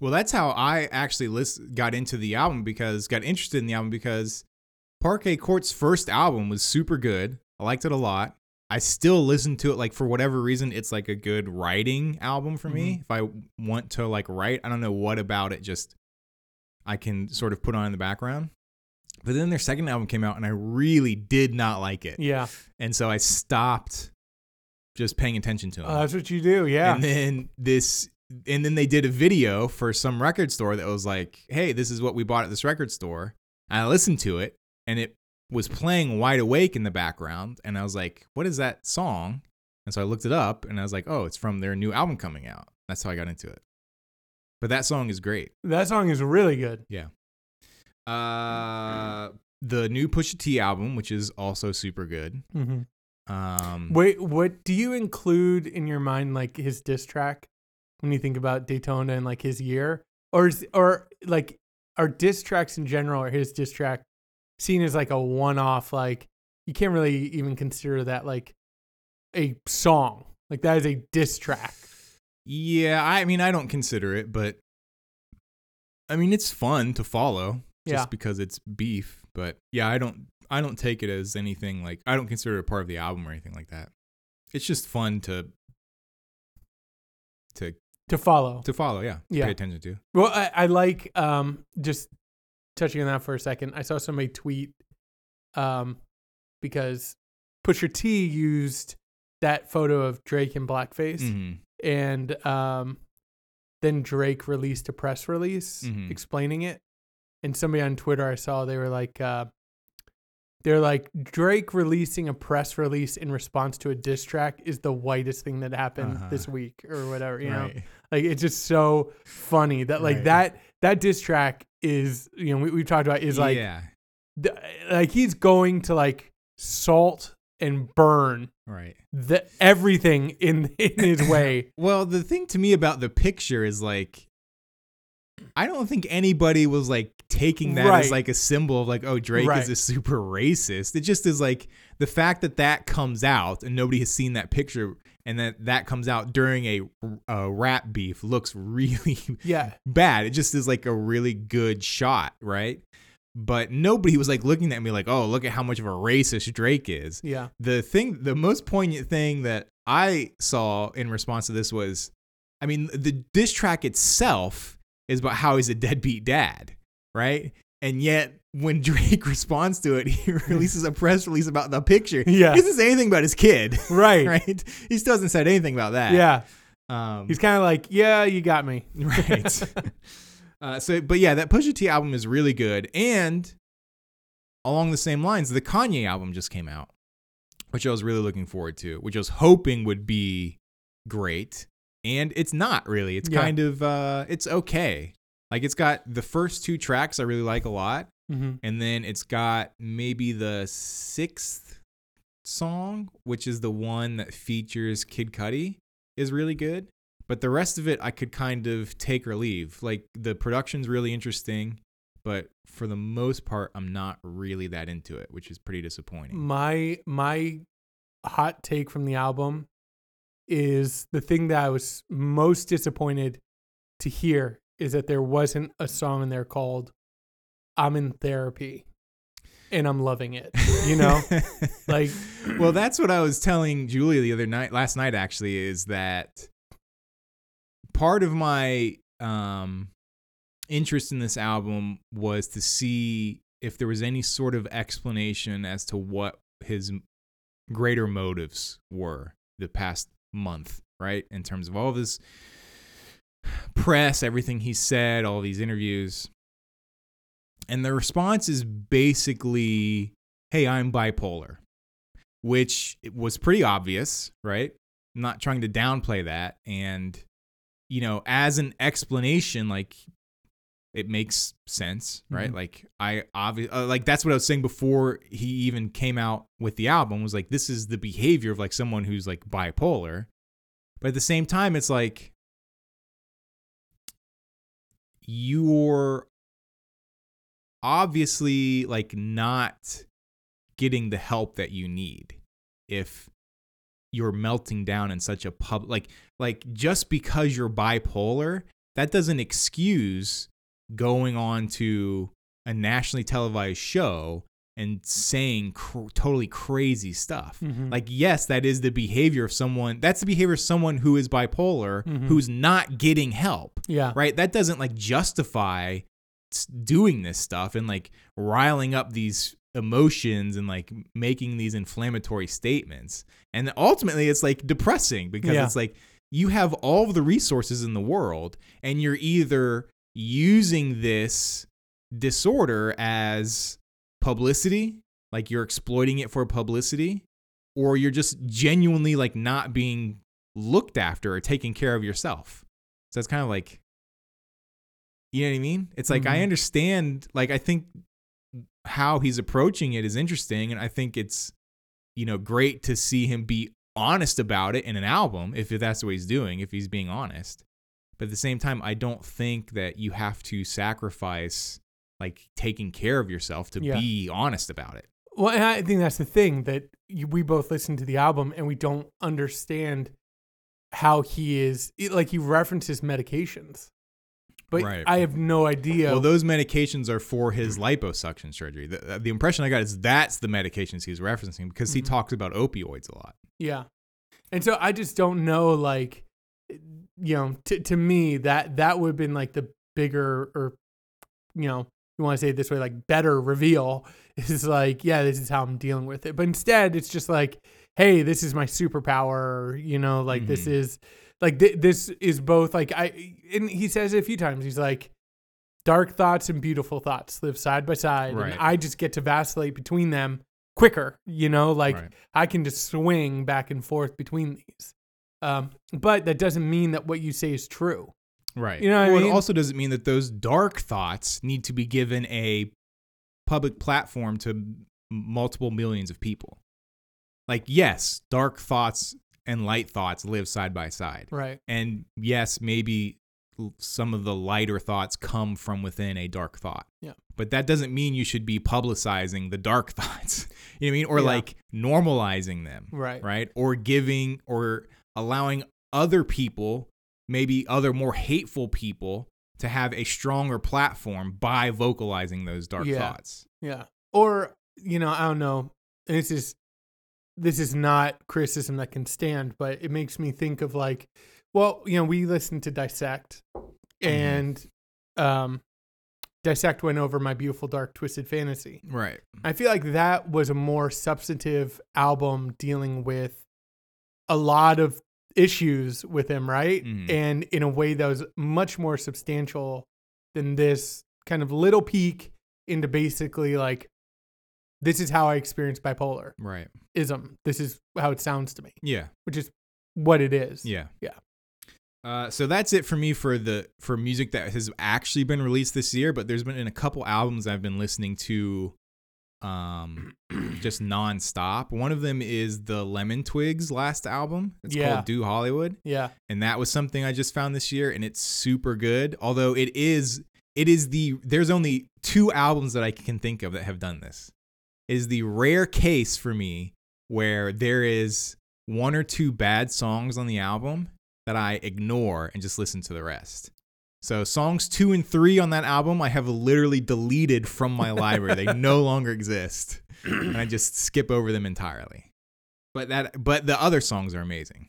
Well, that's how I actually list, got into the album because got interested in the album because Parquet Court's first album was super good. I liked it a lot. I still listen to it like for whatever reason it's like a good writing album for me. If I want to like write, I don't know what about it just I can sort of put on in the background. But then their second album came out and I really did not like it. Yeah. And so I stopped just paying attention to them. Oh, that's what you do. Yeah. And then this and then they did a video for some record store that was like, "Hey, this is what we bought at this record store." And I listened to it and it was playing Wide Awake in the background and I was like, "What is that song?" And so I looked it up and I was like, "Oh, it's from their new album coming out." That's how I got into it. But that song is great. that song is really good. Yeah. Uh the new Pusha T album, which is also super good. Mm-hmm. Um Wait, what do you include in your mind like his diss track when you think about Daytona and like his year, or is or like are diss tracks in general or his diss track seen as like a one off? Like you can't really even consider that like a song. Like that is a diss track. Yeah, I mean, I don't consider it, but I mean, it's fun to follow just Yeah. because it's beef. But yeah, I don't, I don't take it as anything like I don't consider it a part of the album or anything like that. It's just fun to to To follow. to follow. Yeah, Yeah. pay attention to. Well, I, I like um just touching on that for a second. I saw somebody tweet um because Pusha T used that photo of Drake in blackface, Mhm. and um then Drake released a press release Mhm. explaining it. And somebody on Twitter I saw they were like uh they're like Drake releasing a press release in response to a diss track is the whitest thing that happened Uh-huh. this week or whatever, you know. Like it's just so funny that like Right. that that diss track is you know we we talked about is like yeah. th- like he's going to like salt and burn Right. the everything in in his way. Well, the thing to me about the picture is like, I don't think anybody was like taking that Right. as like a symbol of like, oh, Drake Right. is a super racist. It just is like the fact that that comes out and nobody has seen that picture and that that comes out during a, a rap beef looks really Yeah. bad. It just is like a really good shot, right? But nobody was like looking at me like, oh, look at how much of a racist Drake is Yeah. the thing the most poignant thing that i saw in response to this was i mean the diss track itself is about how he's a deadbeat dad right and yet when drake responds to it he releases a press release about the picture Yeah. he doesn't say anything about his kid Right. right he still hasn't said anything about that Yeah. um He's kind of like, "Yeah, you got me." right uh, so but yeah that pusha t album is really good and along the same lines the kanye album just came out which i was really looking forward to which i was hoping would be great and it's not really. It's Yeah. kind of uh it's okay. Like it's got the first two tracks i really like a lot hmm and then it's got maybe the sixth song which is the one that features kid cudi is really good. But the rest of it i could kind of take or leave. Like the production's really interesting but for the most part i'm not really that into it which is pretty disappointing. My my hot take from the album is the thing that I was most disappointed to hear is that there wasn't a song in there called "I'm in therapy," and I'm loving it. You know, like well that's what i was telling julia the other night last night actually is that part of my um interest in this album was to see if there was any sort of explanation as to what his greater motives were the past month right in terms of all of his press everything he said all these interviews and the response is basically hey i'm bipolar which was pretty obvious, right? I'm not trying to downplay that. And, you know, as an explanation, like, it makes sense, right? Mhm. Like, I obviously, uh, like, that's what I was saying before he even came out with the album was like, this is the behavior of like someone who's like bipolar. But at the same time, it's like, you're obviously like not getting the help that you need if you're melting down in such a pub like like just because you're bipolar that doesn't excuse going on to a nationally televised show and saying cr- totally crazy stuff. Mhm. Like, yes, that is the behavior of someone. That's the behavior of someone who is bipolar, Mhm. who's not getting help, yeah. right? That doesn't like justify doing this stuff and like riling up these emotions and like making these inflammatory statements. And ultimately, it's like depressing because Yeah. it's like you have all the resources in the world and you're either using this disorder as publicity, like you're exploiting it for publicity, or you're just genuinely like not being looked after or taking care of yourself. So it's kind of like, you know what I mean? It's like I Mhm. understand, like I think how he's approaching it is interesting, and I think it's you know great to see him be honest about it in an album if that's what he's doing, if he's being honest. But at the same time, I don't think that you have to sacrifice like taking care of yourself to Yeah. be honest about it. Well, and I think that's the thing that you, we both listen to the album and we don't understand how he is. It, like he references medications, but Right. I have no idea. Well, those medications are for his liposuction surgery. The, the impression I got is that's the medications he's referencing because he Mhm. talks about opioids a lot. Yeah. And so I just don't know like you know, to to me that that would have been like the bigger or you know, you want to say it this way like better reveal is like, yeah, this is how I'm dealing with it. But instead it's just like, hey, this is my superpower, you know, like this Mhm. is like th- this is both like I and he says it a few times. He's like dark thoughts and beautiful thoughts live side by side Right. and I just get to vacillate between them quicker, you know, like Right. I can just swing back and forth between these. Um, but that doesn't mean that what you say is true. Right. You know what I mean? it also doesn't mean that those dark thoughts need to be given a public platform to multiple millions of people. Like, yes, dark thoughts and light thoughts live side by side. Right. And yes, maybe some of the lighter thoughts come from within a dark thought. Yeah. But that doesn't mean you should be publicizing the dark thoughts. you know what I mean? Or Yeah. like normalizing them Right. right? Or giving or allowing other people, maybe other more hateful people, to have a stronger platform by vocalizing those dark Yeah. thoughts. Yeah. Or, you know, I don't know. This is this is not criticism that can stand, but it makes me think of like, well, you know, we listened to Dissect and um Dissect went over my beautiful dark twisted fantasy. Right. I feel like that was a more substantive album dealing with a lot of issues with him, right? Mhm. And in a way that was much more substantial than this kind of little peek into basically like, this is how I experience bipolar Right. ism. This is how it sounds to me, Yeah. which is what it is. Yeah. Yeah. Uh, so that's it for me for the for music that has actually been released this year. But there's been in a couple albums I've been listening to, um, just nonstop. One of them is the Lemon Twigs last album. It's Yeah. called Do Hollywood. Yeah. and that was something I just found this year, and it's super good. Although it is, it is the there's only two albums that I can think of that have done this. It is the rare case for me where there is one or two bad songs on the album that I ignore and just listen to the rest. So songs two and three on that album I have literally deleted from my library. They no longer exist, and I just skip over them entirely. But that, but the other songs are amazing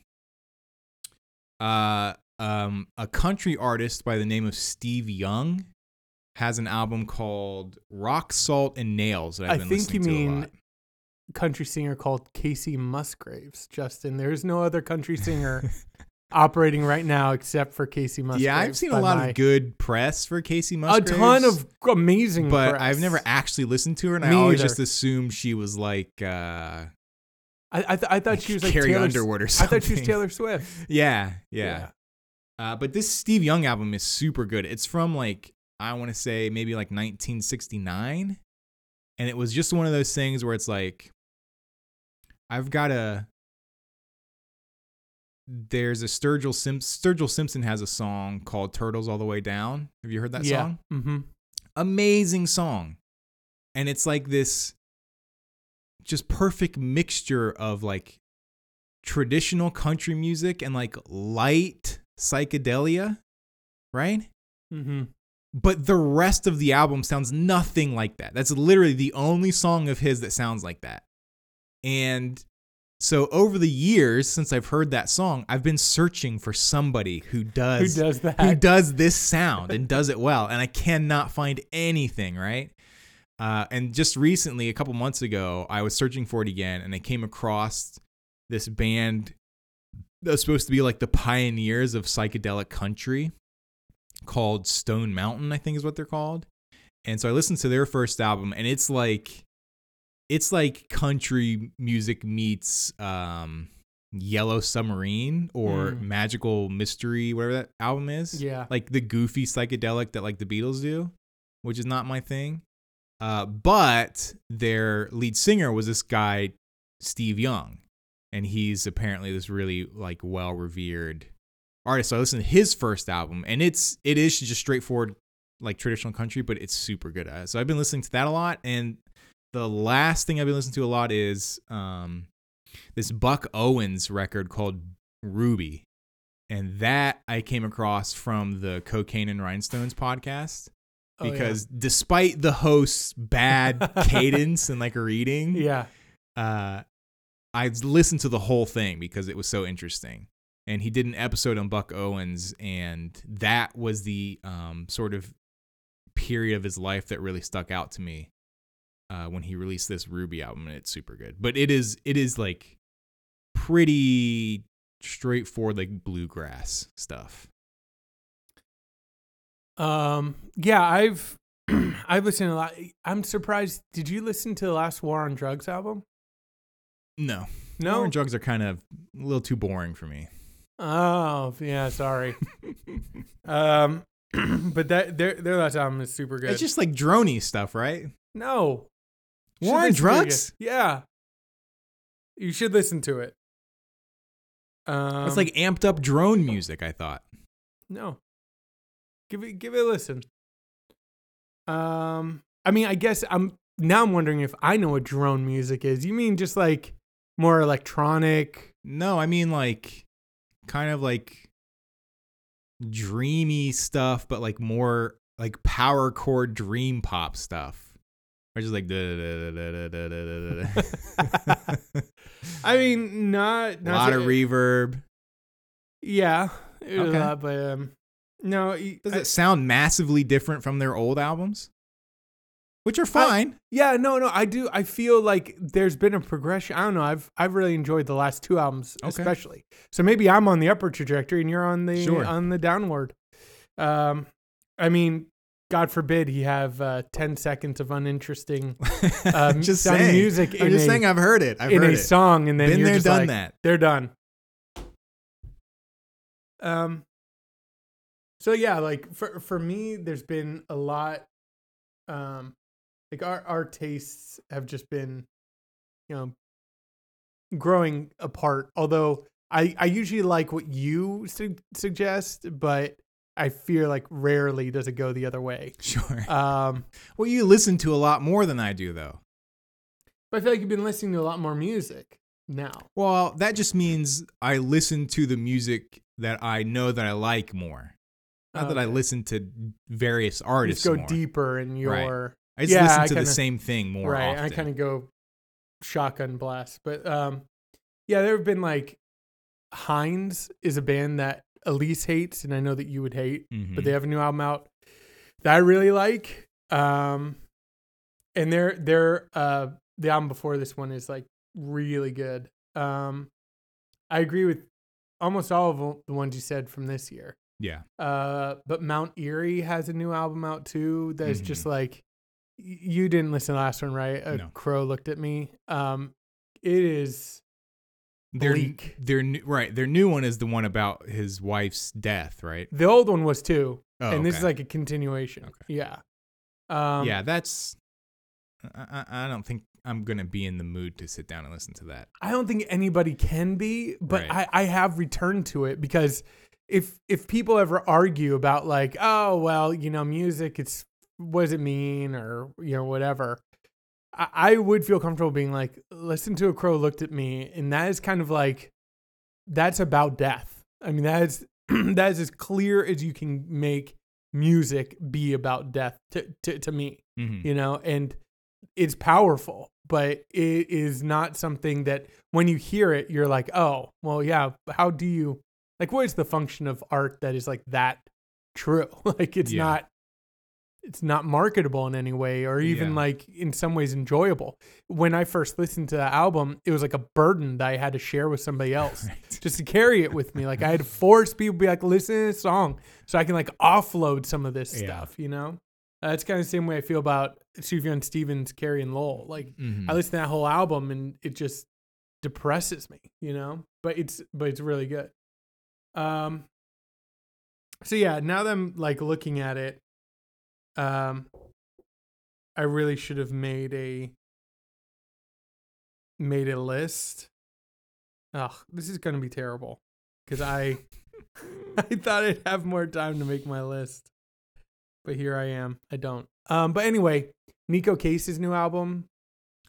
uh, um, a country artist by the name of Steve Young has an album called Rock Salt and Nails that I've I been think you listening to a mean country singer called Kacey Musgraves, Justin. There is no other country singer operating right now except for Kacey Musgraves. Yeah, I've seen a lot my- of good press for Casey Mustard. a ton of amazing, but press. I've never actually listened to her, and I always either. just assumed she was like uh, I I, th- I thought she was like Carrie Taylor, Underwood or something. I thought she was Taylor Swift. Yeah, yeah. Uh, but this Steve Young album is super good. It's from like I want to say maybe like 1969, and it was just one of those things where it's like I've got a. There's a Sturgill Simpson. Sturgill Simpson has a song called "Turtles All the Way Down." Have you heard that yeah. song? Mm-hmm. Amazing song, and it's like this, just perfect mixture of like traditional country music and like light psychedelia, right? Mm-hmm. but the rest of the album sounds nothing like that. That's literally the only song of his that sounds like that. And so over the years since I've heard that song, I've been searching for somebody who does Who does that? who does this sound and does it well, and I cannot find anything, right? Uh, and just recently, a couple months ago, I was searching for it again, and I came across this band that's supposed to be like the pioneers of psychedelic country called Stone Mountain, I think is what they're called. And so I listened to their first album, and it's like it's like country music meets um, Yellow Submarine or Mm. Magical Mystery, whatever that album is Yeah. like the goofy psychedelic that like the Beatles do, which is not my thing. Uh, but their lead singer was this guy, Steve Young, and he's apparently this really like well revered artist. So I listened to his first album, and it's it is just straightforward like traditional country, but it's super good. Uh, so I've been listening to that a lot, and the last thing I've been listening to a lot is um this Buck Owens record called Ruby and that I came across from the Cocaine and Rhinestones podcast Oh, yeah. because despite the host's bad cadence and like reading, yeah. uh, I listened to the whole thing because it was so interesting. And he did an episode on Buck Owens, and that was the um, sort of period of his life that really stuck out to me uh, when he released this Ruby album, and it's super good. But it is it is like pretty straightforward, like bluegrass stuff. Um. Yeah. I've I've listened a lot. I'm surprised. Did you listen to the last War on Drugs album? No, No. War and drugs are kind of a little too boring for me. Oh yeah. Sorry. um. but that their their last album is super good. It's just like drony stuff, right? no. War on listen to it again. drugs? Yeah. You should listen to it. Um, it's like amped up drone music. I thought. No. Give it give it a listen. Um I mean I guess I'm now I'm wondering if I know what drone music is. You mean just like more electronic? No, I mean like kind of like dreamy stuff, but like more like power chord dream pop stuff. Or just like a I mean not, not lot to- of reverb. Yeah. a Okay. lot, but um no, Does I- it sound massively different from their old albums? Which are fine. yeah, no, no, I do. I feel like there's been a progression. I don't know. I've I've really enjoyed the last two albums, Okay. especially. So maybe I'm on the upward trajectory and you're on the Sure. on the downward. Um, I mean, God forbid he have uh, ten seconds of uninteresting um, just sounding saying. music I'm just a, saying I've heard it. I've in heard a it. song, and then Been you're there, just done like, that. they're done. Um. So yeah, like for for me, there's been a lot. Um, like our our tastes have just been, you know, growing apart. Although I I usually like what you su- suggest, but I feel like rarely does it go the other way. Sure. Um, well, you listen to a lot more than I do, though. but I feel like you've been listening to a lot more music now. Well, that just means I listen to the music that I know that I like more. Not that I listen to various You artists just go more. deeper in Right. your I just Yeah, listen I to kinda- the same thing more right. often. I kind of go shotgun blast, but um, yeah, there have been like Hinds is a band that Elise hates, and I know that you would hate, Mhm. but they have a new album out that I really like. Um, and their their uh the album before this one is like really good. Um, I agree with almost all of the ones you said from this year. yeah. Uh, but Mount Eerie has a new album out too. That's Mhm. just like you didn't listen to the last one, right? A No. crow looked at me. Um, it is Their bleak. their new, right. Their new one is the one about his wife's death, right? the old one was too, Oh, and this is like a continuation. Okay. Yeah. Um, yeah, that's. I, I I don't think I'm gonna be in the mood to sit down and listen to that. I don't think anybody can be, but Right. I, I have returned to it because if if people ever argue about like, oh well, you know, music, it's what does it mean or you know whatever, I, would feel comfortable being like, listen to a crow looked at me, and that is kind of like that's about death. I mean, that is that is as clear as you can make music be about death to to, to me Mhm. you know and it's powerful but it is not something that when you hear it you're like oh well yeah how do you like what is the function of art that is like that true like it's Yeah. not it's not marketable in any way or even Yeah. like in some ways enjoyable when i first listened to the album it was like a burden that i had to share with somebody else Right. just to carry it with me like i had to force people to be like listen to this song so i can like offload some of this Yeah. stuff you know uh, it's kind of the same way i feel about sufjan stevens carrie and lowell like Mhm. I listen to that whole album and it just depresses me, you know. But it's but it's really good. Um. So yeah, now that I'm like looking at it, um, I really should have made a made a list. Ugh, this is gonna be terrible because I I thought I'd have more time to make my list, but here I am. I don't. Um, but anyway, Neko Case's new album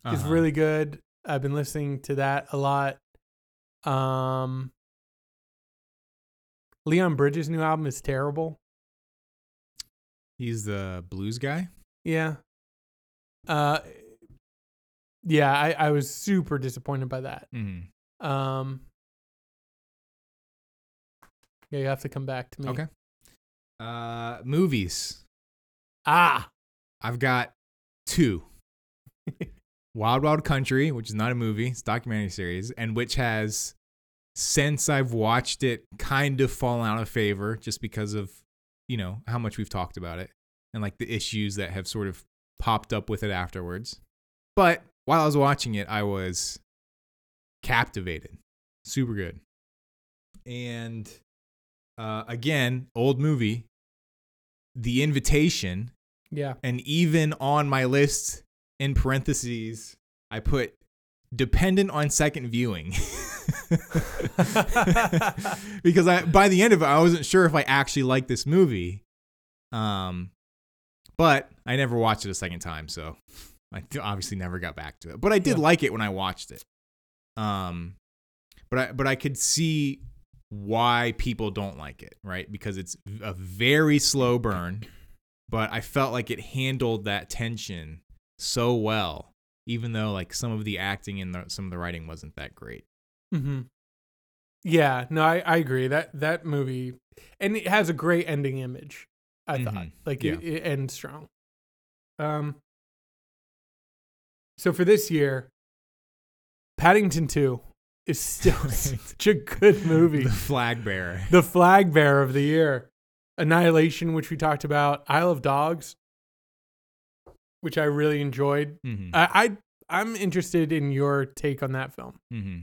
is Uh-huh. really good. I've been listening to that a lot. Um, Leon Bridges' new album is terrible. He's the blues guy. Yeah. Uh, yeah, I, I was super disappointed by that. Mhm. Um, yeah, you have to come back to me. Okay. Uh, movies. Ah, I've got two. Wild Wild Country, which is not a movie, it's a documentary series, and which has, since I've watched it, kind of fallen out of favor just because of, you know, how much we've talked about it and like the issues that have sort of popped up with it afterwards. But while I was watching it, I was captivated. Super good. And uh, again, old movie, The Invitation, yeah. and even on my list in parentheses, I put dependent on second viewing. because I by the end of it, I wasn't sure if I actually liked this movie. Um, but I never watched it a second time, so I obviously never got back to it. But I did Yeah. like it when I watched it. Um, but I but I could see why people don't like it, right? Because it's a very slow burn, but I felt like it handled that tension so well, even though like some of the acting and the, some of the writing wasn't that great. Hmm Yeah, no, I, I agree that that movie, and it has a great ending image. I thought Mhm. like Yeah. it, it ends strong. Um. So for this year, Paddington Two is still such a good movie. The flag bearer. the flag bearer of the year, Annihilation, which we talked about, Isle of Dogs, which I really enjoyed. hmm I, I I'm interested in your take on that film. hmm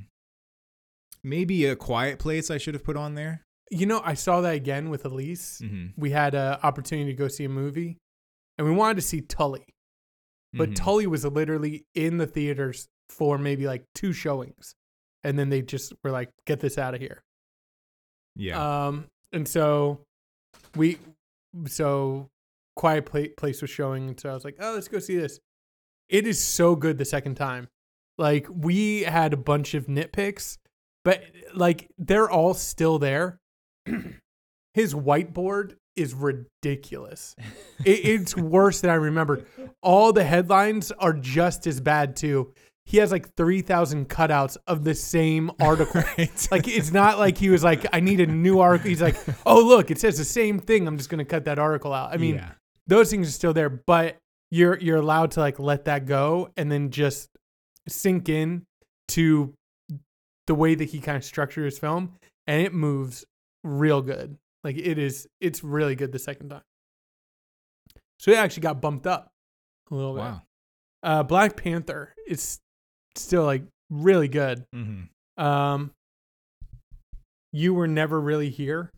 Maybe a quiet place I should have put on there. You know, I saw that again with Elise. hmm We had an opportunity to go see a movie, and we wanted to see Tully, but Mhm. Tully was literally in the theaters for maybe like two showings, and then they just were like, "Get this out of here." yeah. Um, and so we, so Quiet Pla- Place was showing, and so I was like, "Oh, let's go see this." It is so good the second time. Like we had a bunch of nitpicks, but like they're all still there. His whiteboard is ridiculous. It, it's worse than I remembered. All the headlines are just as bad too. He has like three thousand cutouts of the same article. right. Like it's not like he was like, I need a new article. He's like, oh look, it says the same thing. I'm just gonna cut that article out. I mean, yeah. those things are still there, but you're you're allowed to like let that go and then just sink in to the way that he kind of structured his film, and it moves real good. Like it is, it's really good the second time. So it actually got bumped up a little bit. Uh, Black Panther is still like really good. hmm Um, you were never really here.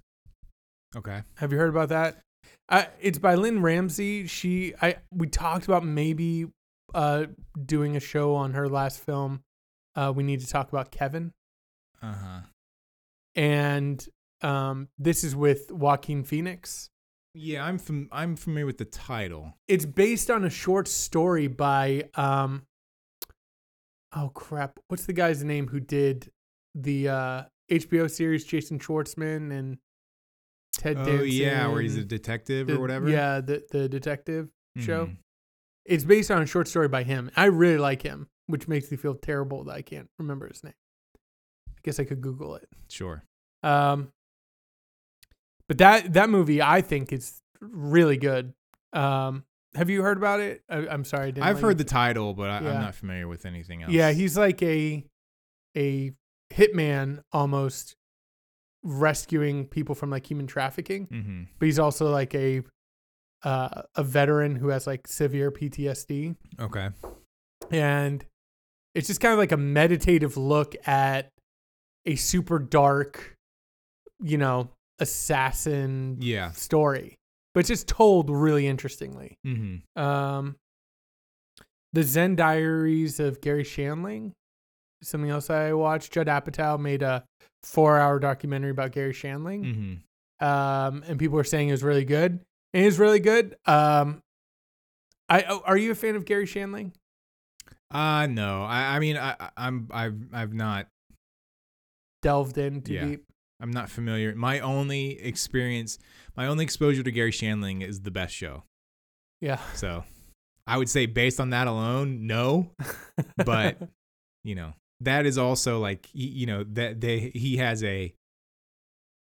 Okay. Have you heard about that? Uh, it's by Lynne Ramsay. She, I, we talked about maybe uh doing a show on her last film. Uh, we need to talk about Kevin, Uh huh. and um, this is with Joaquin Phoenix. Yeah, I'm fam- I'm familiar with the title. It's based on a short story by um, oh crap, what's the guy's name who did the uh HBO series Jason Schwartzman and Ted Oh Danson. yeah, where he's a detective the- or whatever. Yeah, the the detective show. Mhm. It's based on a short story by him. I really like him, which makes me feel terrible that I can't remember his name. I guess I could Google it. Sure. Um, but that that movie I think is really good. Um, have you heard about it? I, I'm sorry, I didn't I've heard the title, but I, Yeah. I'm not familiar with anything else. Yeah, he's like a a hitman almost rescuing people from like human trafficking, hmm but he's also like a uh, a veteran who has like severe PTSD, Okay. and it's just kind of like a meditative look at a super dark, you know, assassin Yeah. story, but it's just told really interestingly. hmm Um, the Zen Diaries of Garry Shandling, something else I watched. Judd Apatow made a four-hour documentary about Garry Shandling, hmm um, and people were saying it was really good. And it is really good. Um, I oh, are you a fan of Garry Shandling? Uh no. I, I mean, I, I'm I've I've not Delved in too Yeah. deep. I'm not familiar. My only experience, my only exposure to Garry Shandling is the best show. Yeah, So I would say based on that alone, no. But you know, that is also like you know that they he has a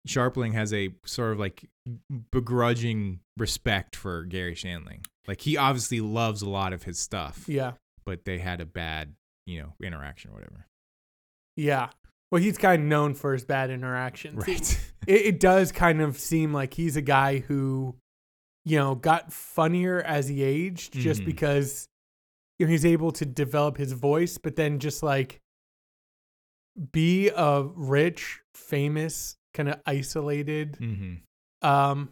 Scharpling has a sort of like begrudging respect for Garry Shandling. Like he obviously loves a lot of his stuff, yeah, but they had a bad you know interaction or whatever. yeah. Well, he's kind of known for his bad interactions. Right. it, it does kind of seem like he's a guy who, you know, got funnier as he aged just Mhm. because you know he's able to develop his voice, but then just like be a rich, famous, kind of isolated, mm-hmm. um,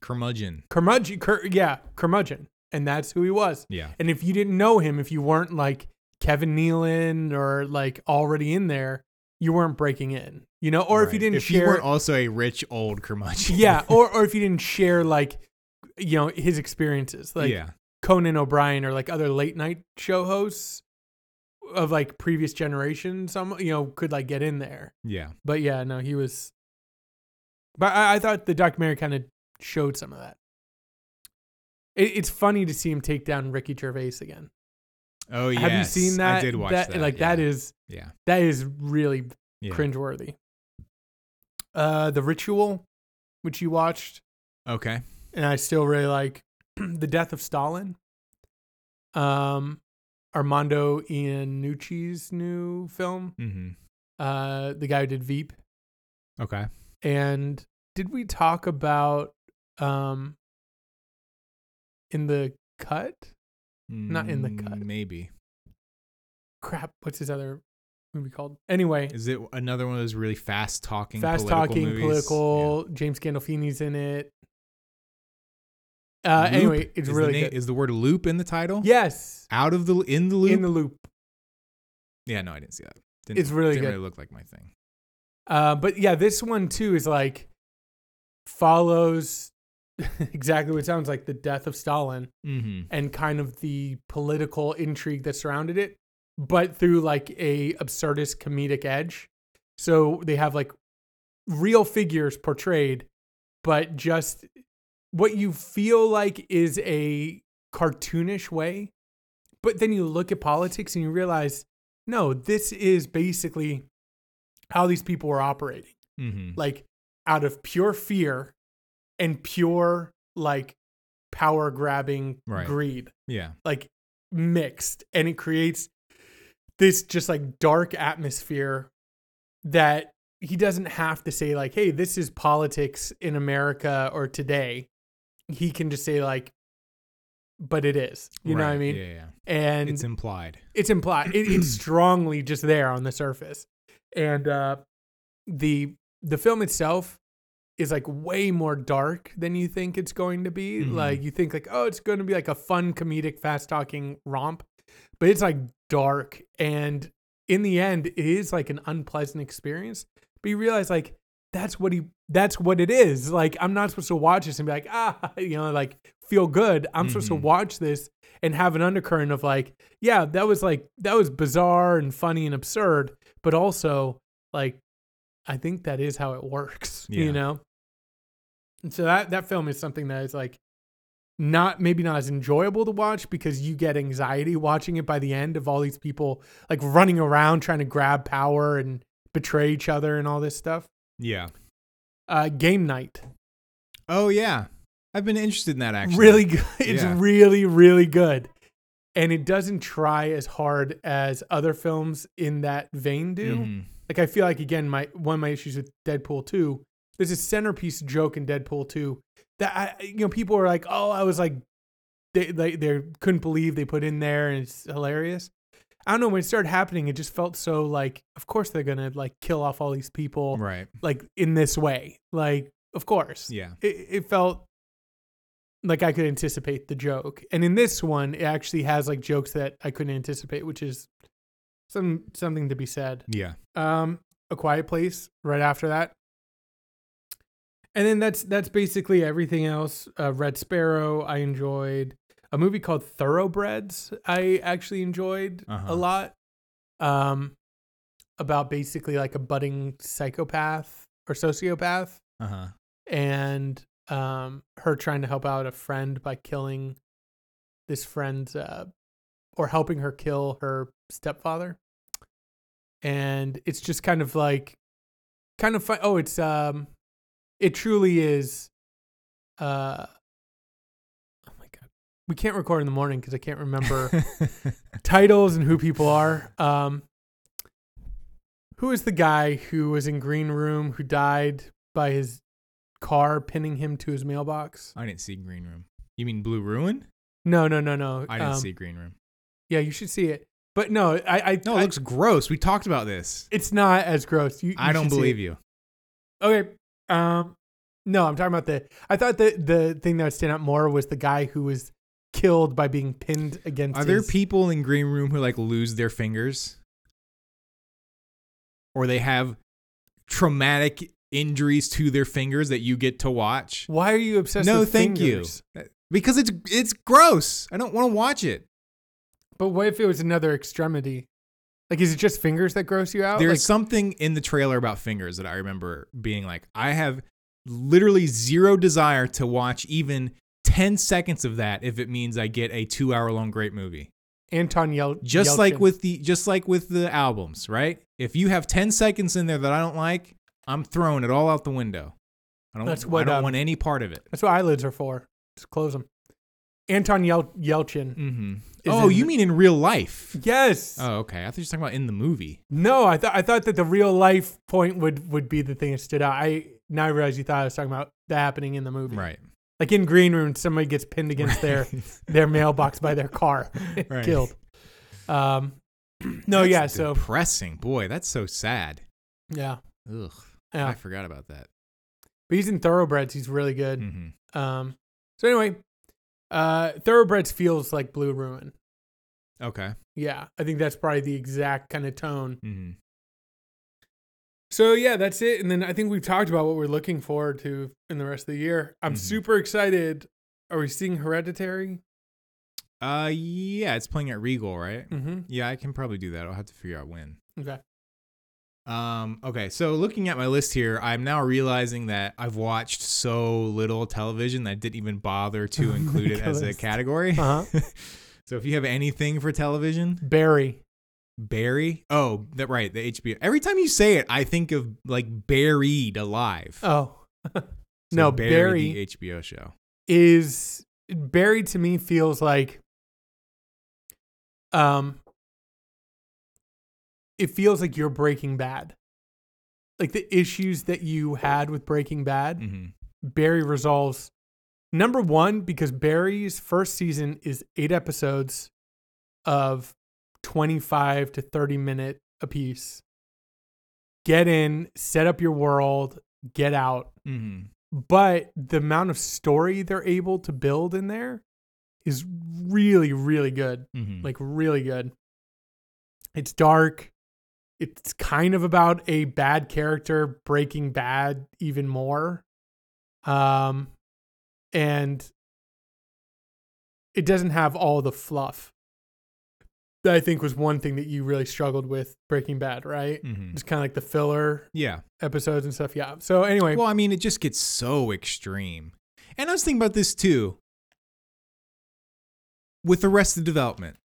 Curmudgeon. curmudgeon, cur, yeah, curmudgeon, and that's who he was. Yeah. And if you didn't know him, if you weren't like Kevin Nealon or like already in there, you weren't breaking in, you know, or if you didn't if share, you weren't also a rich old curmudgeon. yeah, or or if you didn't share like you know his experiences, like yeah. Conan O'Brien or like other late night show hosts of like previous generations, some you know could like get in there. Yeah. But yeah, no, he was. But I, I thought the documentary kind of showed some of that. It, it's funny to see him take down Ricky Gervais again. Oh yeah. Have you seen that? I did watch that. Like yeah. that is Yeah. that is really Yeah. cringeworthy. Uh, the Ritual, which you watched, Okay. and I still really like the Death of Stalin. Um, Armando Iannucci's new film. Mm-hmm. Uh, the guy who did Veep. Okay. And did we talk about um in the cut? Not in the cut. Mm, Maybe. Crap, what's his other movie called? Anyway, Is it another one of those really fast talking, fast political talking, movies? political. James Gandolfini's in it. Uh, Loop? anyway, it's really na- good. Is the word loop in the title? yes, Out of the in the loop. in the loop. yeah. No, I didn't see that. Didn't, It's really didn't good. really look like my thing. Uh, but yeah, this one too is like follows exactly what it sounds like the death of Stalin Mm-hmm. and kind of the political intrigue that surrounded it, but through like a absurdist comedic edge. So they have like real figures portrayed, but just what you feel like is a cartoonish way. But then you look at politics and you realize, no, this is basically how these people were operating Mm-hmm. like out of pure fear and pure like power grabbing Right. greed Yeah. like mixed and it creates this just like dark atmosphere that he doesn't have to say like hey this is politics in america or today he can just say like but it is you know what i mean Yeah. yeah. and It's implied. it's implied it, it's strongly just there on the surface and uh the the film itself is like way more dark than you think it's going to be Mhm. like you think like oh it's going to be like a fun comedic fast talking romp but it's like dark and in the end it is like an unpleasant experience but you realize like that's what he that's what it is like i'm not supposed to watch this and be like ah you know like feel good i'm supposed to Mhm. watch this and have an undercurrent of like yeah that was like that was bizarre and funny and absurd but also like i think that is how it works Yeah. you know And so that that film is something that is like not maybe not as enjoyable to watch because you get anxiety watching it by the end of all these people like running around trying to grab power and betray each other and all this stuff. Yeah. Uh, game night, Oh yeah. I've been interested in that actually. really good. It's Yeah. really really good, and it doesn't try as hard as other films in that vein do. Mhm. Like I feel like again, my one of my issues with Deadpool two, there's a centerpiece joke in Deadpool two that I, you know people are like, oh, I was like, they they they couldn't believe they put in there, and it's hilarious. I don't know when it started happening, it just felt so like, of course they're gonna like kill off all these people Right. like in this way, like of course. Yeah. It, it felt like I could anticipate the joke, and in this one, it actually has like jokes that I couldn't anticipate, which is some something to be said Yeah. um a quiet place right after that and then that's that's basically everything else uh, red sparrow i enjoyed a movie called thoroughbreds i actually enjoyed Uh-huh. a lot um about basically like a budding psychopath or sociopath Uh-huh. and um her trying to help out a friend by killing this friend's uh or helping her kill her stepfather and it's just kind of like kind of fun oh it's um it truly is uh oh my god we can't record in the morning because i can't remember titles and who people are. Um, who is the guy who was in Green Room who died by his car pinning him to his mailbox? I didn't see Green Room. You mean Blue Ruin? No, no, no, no. I didn't Um, see Green Room. Yeah, you should see it. But no, I, I No, I- it looks gross. We talked about this. it's not as gross. You, you I don't believe you. Okay. Um, no, I'm talking about the. I thought the the thing that would stand out more was the guy who was killed by being pinned against. Are there his- people in Green Room who like lose their fingers? Or they have traumatic injuries to their fingers that you get to watch? Why are you obsessed? No, thank fingers? you. Because it's it's gross. I don't want to watch it. But what if it was another extremity? Like, is it just fingers that gross you out? There's like, something in the trailer about fingers that I remember being like, I have literally zero desire to watch even 10 seconds of that if it means I get a two hour long great movie. Anton Yel- Just like with the just like with the albums, right? If you have 10 seconds in there that I don't like, I'm throwing it all out the window. I don't, That's I don't um, want any part of it. That's what eyelids are for. Just close them. Anton Yel- Yelchin. hmm is Oh, you mean in real life? Yes. Oh, okay. I thought you were talking about in the movie. no, I thought I thought that the real life point would would be the thing that stood out. I now I realize you thought I was talking about that happening in the movie. Right. Like in Green Room, somebody gets pinned against their their mailbox by their car, Right. killed. Um, no, That's yeah. So depressing. Boy, that's so sad. yeah, Ugh. yeah. I forgot about that. But he's in Thoroughbreds. He's really good. hmm Um, so anyway, uh, Thoroughbreds feels like Blue Ruin. Okay. Yeah, I think that's probably the exact kind of tone. hmm So yeah, that's it. And then I think we've talked about what we're looking forward to in the rest of the year. I'm Mhm. super excited. Are we seeing Hereditary? Uh, yeah, it's playing at Regal, right? Mm-hmm. Yeah, I can probably do that. I'll have to figure out when. Okay. Um, okay, so looking at my list here, I'm now realizing that I've watched so little television that I didn't even bother to include it as a category. Uh huh. so if you have anything for television, Barry. Barry. Oh, that right, the HBO. Every time you say it, I think of like Buried Alive. Oh. So no, Barry, Barry the HBO show. is Barry to me feels like um it feels like you're Breaking Bad. Like the issues that you had with Breaking Bad, hmm Barry resolves number 1 because Barry's first season is 8 episodes of 25 to 30 minute apiece. Get in, set up your world, get out. Hmm but the amount of story they're able to build in there is really really good. Hmm like really good. It's dark it's kind of about a bad character breaking bad even more um and it doesn't have all the fluff that I think was one thing that you really struggled with Breaking Bad, right? Mhm. It's kind of like the filler Yeah. episodes and stuff. Yeah. So anyway, Well, I mean, it just gets so extreme. And I was thinking about this too with Arrested Development.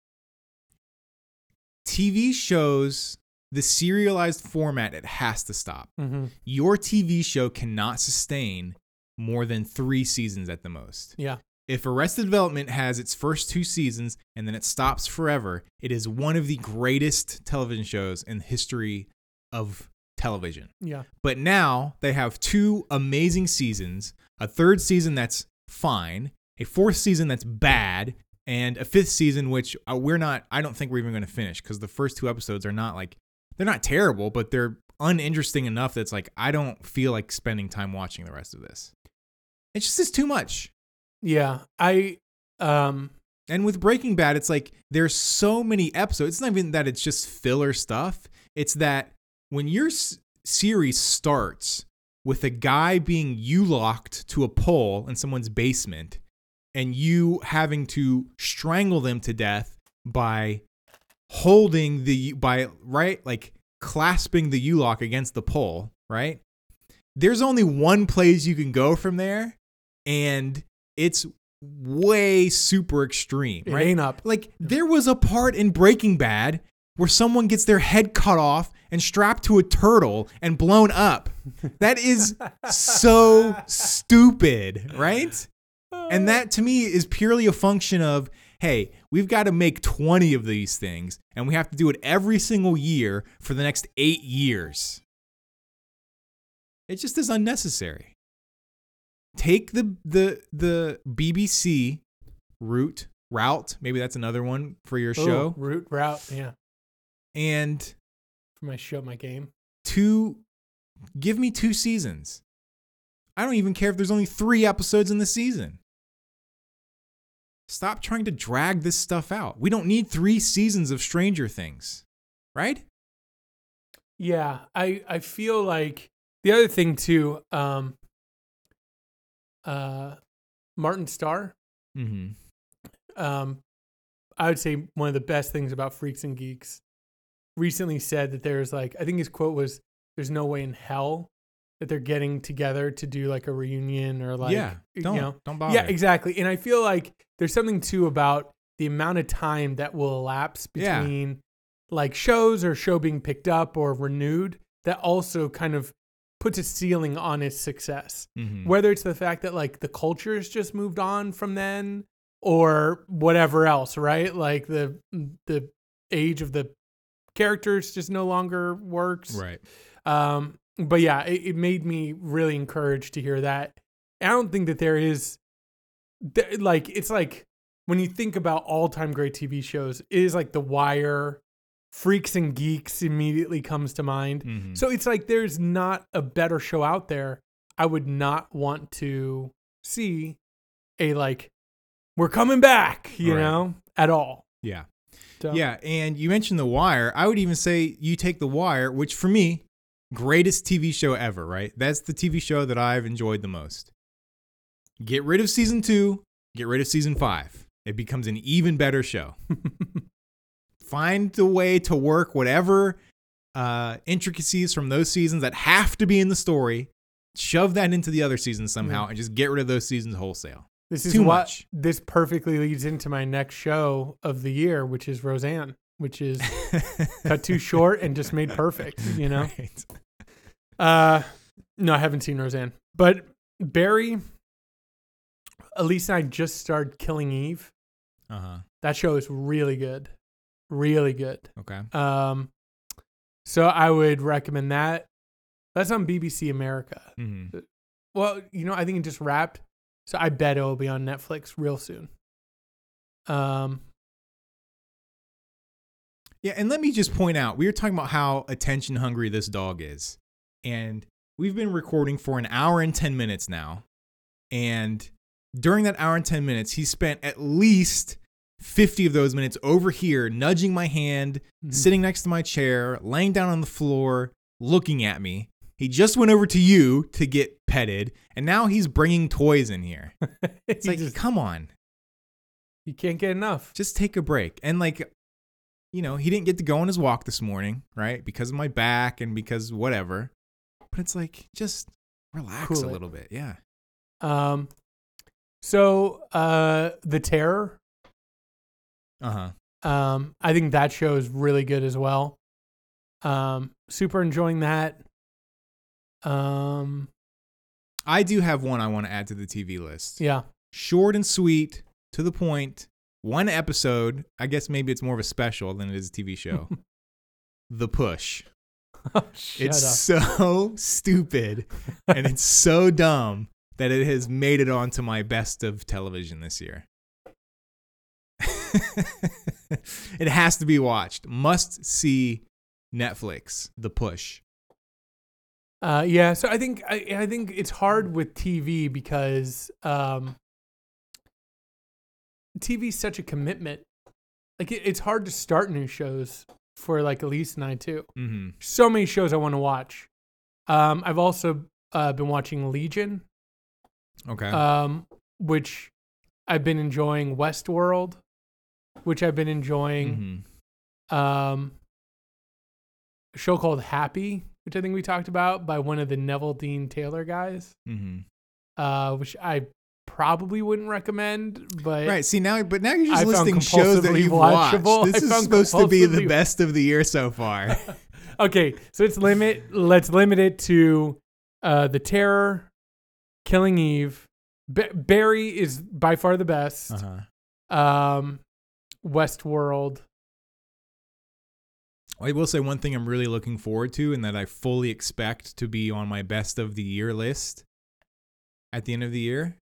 TV shows, the serialized format, it has to stop. Mhm. Your TV show cannot sustain more than three seasons at the most. yeah, If Arrested Development has its first two seasons and then it stops forever, it is one of the greatest television shows in the history of television. yeah, But now they have two amazing seasons, a third season that's fine, a fourth season that's bad, and a fifth season which uh, we're not I don't think we're even going to finish cuz the first two episodes are not like they're not terrible, but they're uninteresting enough that's like I don't feel like spending time watching the rest of this. It's just it's too much. yeah. I um And with Breaking Bad, it's like there's so many episodes. It's not even that it's just filler stuff. It's that when your s- series starts with a guy being you locked to a pole in someone's basement and you having to strangle them to death by holding the by right like clasping the U lock against the pole, right? There's only one place you can go from there and it's way super extreme, it right? ain't up. Like there was a part in Breaking Bad where someone gets their head cut off and strapped to a turtle and blown up. That is so stupid, right? And that to me is purely a function of hey, we've got to make 20 of these things and we have to do it every single year for the next 8 years. It just is unnecessary. Take the the the BBC route route, maybe that's another one for your Ooh, show Route, route. Yeah, and for my show, my game. two give me two seasons. I don't even care if there's only 3 episodes in the season. Stop trying to drag this stuff out. We don't need 3 seasons of Stranger Things. Right? Yeah, I I feel like the other thing too. Um, uh, Martin Starr. Mm-hmm. um, I would say one of the best things about Freaks and Geeks recently said that there's like I think his quote was there's no way in hell that they're getting together to do like a reunion or like yeah, don't you know don't bother. yeah exactly and I feel like there's something too about the amount of time that will elapse Yeah. between like shows or show being picked up or renewed that also kind of puts a ceiling on its success Mhm. whether it's the fact that like the culture's just moved on from then or whatever else right like the the age of the characters just no longer works Right. um but yeah it, it made me really encouraged to hear that i don't think that there is like it's like when you think about all-time great tv shows it is like the wire freaks and geeks immediately comes to mind Mhm. so it's like there's not a better show out there. I would not want to see a like we're coming back, you Right. know, at all. yeah. So, Yeah, and you mentioned The Wire. I would even say you take The Wire, which for me, greatest TV show ever, right? That's the TV show that I've enjoyed the most. Get rid of season two, get rid of season five. It becomes an even better show. Find the way to work whatever uh, intricacies from those seasons that have to be in the story, shove that into the other seasons somehow, and just get rid of those seasons wholesale. This is Too what much. this perfectly leads into my next show of the year, which is Roseanne, which is cut too short and just made perfect, you know. Right. Uh no, I haven't seen Roseanne. But Barry Elise and I just started Killing Eve. Uh huh. That show is really good. Really good. Okay. Um, so I would recommend that. That's on BBC America. hmm Well, you know, I think it just wrapped, so I bet it will be on Netflix real soon. Um, Yeah, and let me just point out, we were talking about how attention hungry this dog is. And we've been recording for an hour and 10 minutes now. And during that hour and 10 minutes, he spent at least 50 of those minutes over here nudging my hand, Mhm. sitting next to my chair, laying down on the floor, looking at me. He just went over to you to get petted, and now he's bringing toys in here. It's like, just come on, you can't get enough. just take a break. And like, you know, he didn't get to go on his walk this morning, right? Because of my back and because whatever. But it's like just relax Cool a it. little bit. Yeah. Um, so uh, the Terror. Uh huh. Um, I think that show is really good as well. Um, super enjoying that. Um, I do have one I want to add to the TV list. yeah. Short and sweet, to the point. One episode. I guess maybe it's more of a special than it is a TV show. the Push. Shut it's up. so stupid and it's so dumb that it has made it onto my best of television this year. it has to be watched. Must see Netflix. The Push. Uh, yeah, so I think I, I think it's hard with TV because um, TV is such a commitment. Like it, it's hard to start new shows for like Elise and I too. Mm-hmm. So many shows I want to watch. Um, I've also uh, been watching Legion, Okay. um, which I've been enjoying. Westworld, which I've been enjoying. Mhm. Um, a show called Happy, which I think we talked about by one of the Neveldine Taylor guys. Mhm. uh, which I probably wouldn't recommend. But Right. See now, but now you're just found listing shows that you've watchable. watched. This I is supposed to be the best of the year so far. okay, so it's limit. Let's limit it to uh, the Terror, Killing Eve. Ba- Barry is by far the best. uh-huh. Um, Westworld. I will say one thing I'm really looking forward to and that I fully expect to be on my best of the year list at the end of the year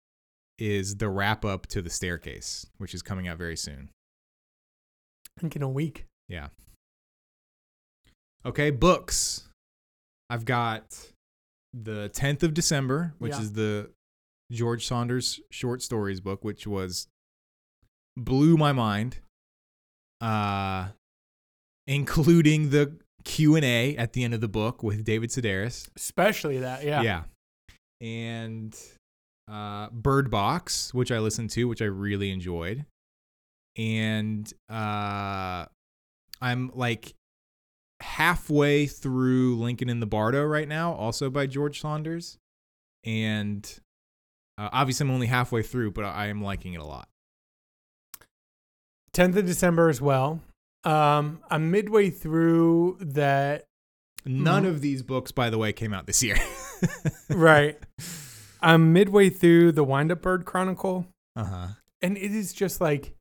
is the wrap up to the staircase, which is coming out very soon. I think in a week. Yeah. Okay, books. I've got the 10th of December, which Yeah. is the George Saunders short stories book, which was blew my mind. Uh including the Q&A at the end of the book with David Sedaris. Especially that. Yeah. Yeah. And uh, Bird Box, which I listened to, which I really enjoyed. And uh, I'm like halfway through Lincoln in the Bardo right now, also by George Saunders. And uh, obviously, I'm only halfway through, but I am liking it a lot. 10th of December as well. Um, I'm midway through that. None of these books, by the way, came out this year. right. I'm midway through the Wind Up Bird Chronicle. Uh huh. and it is just like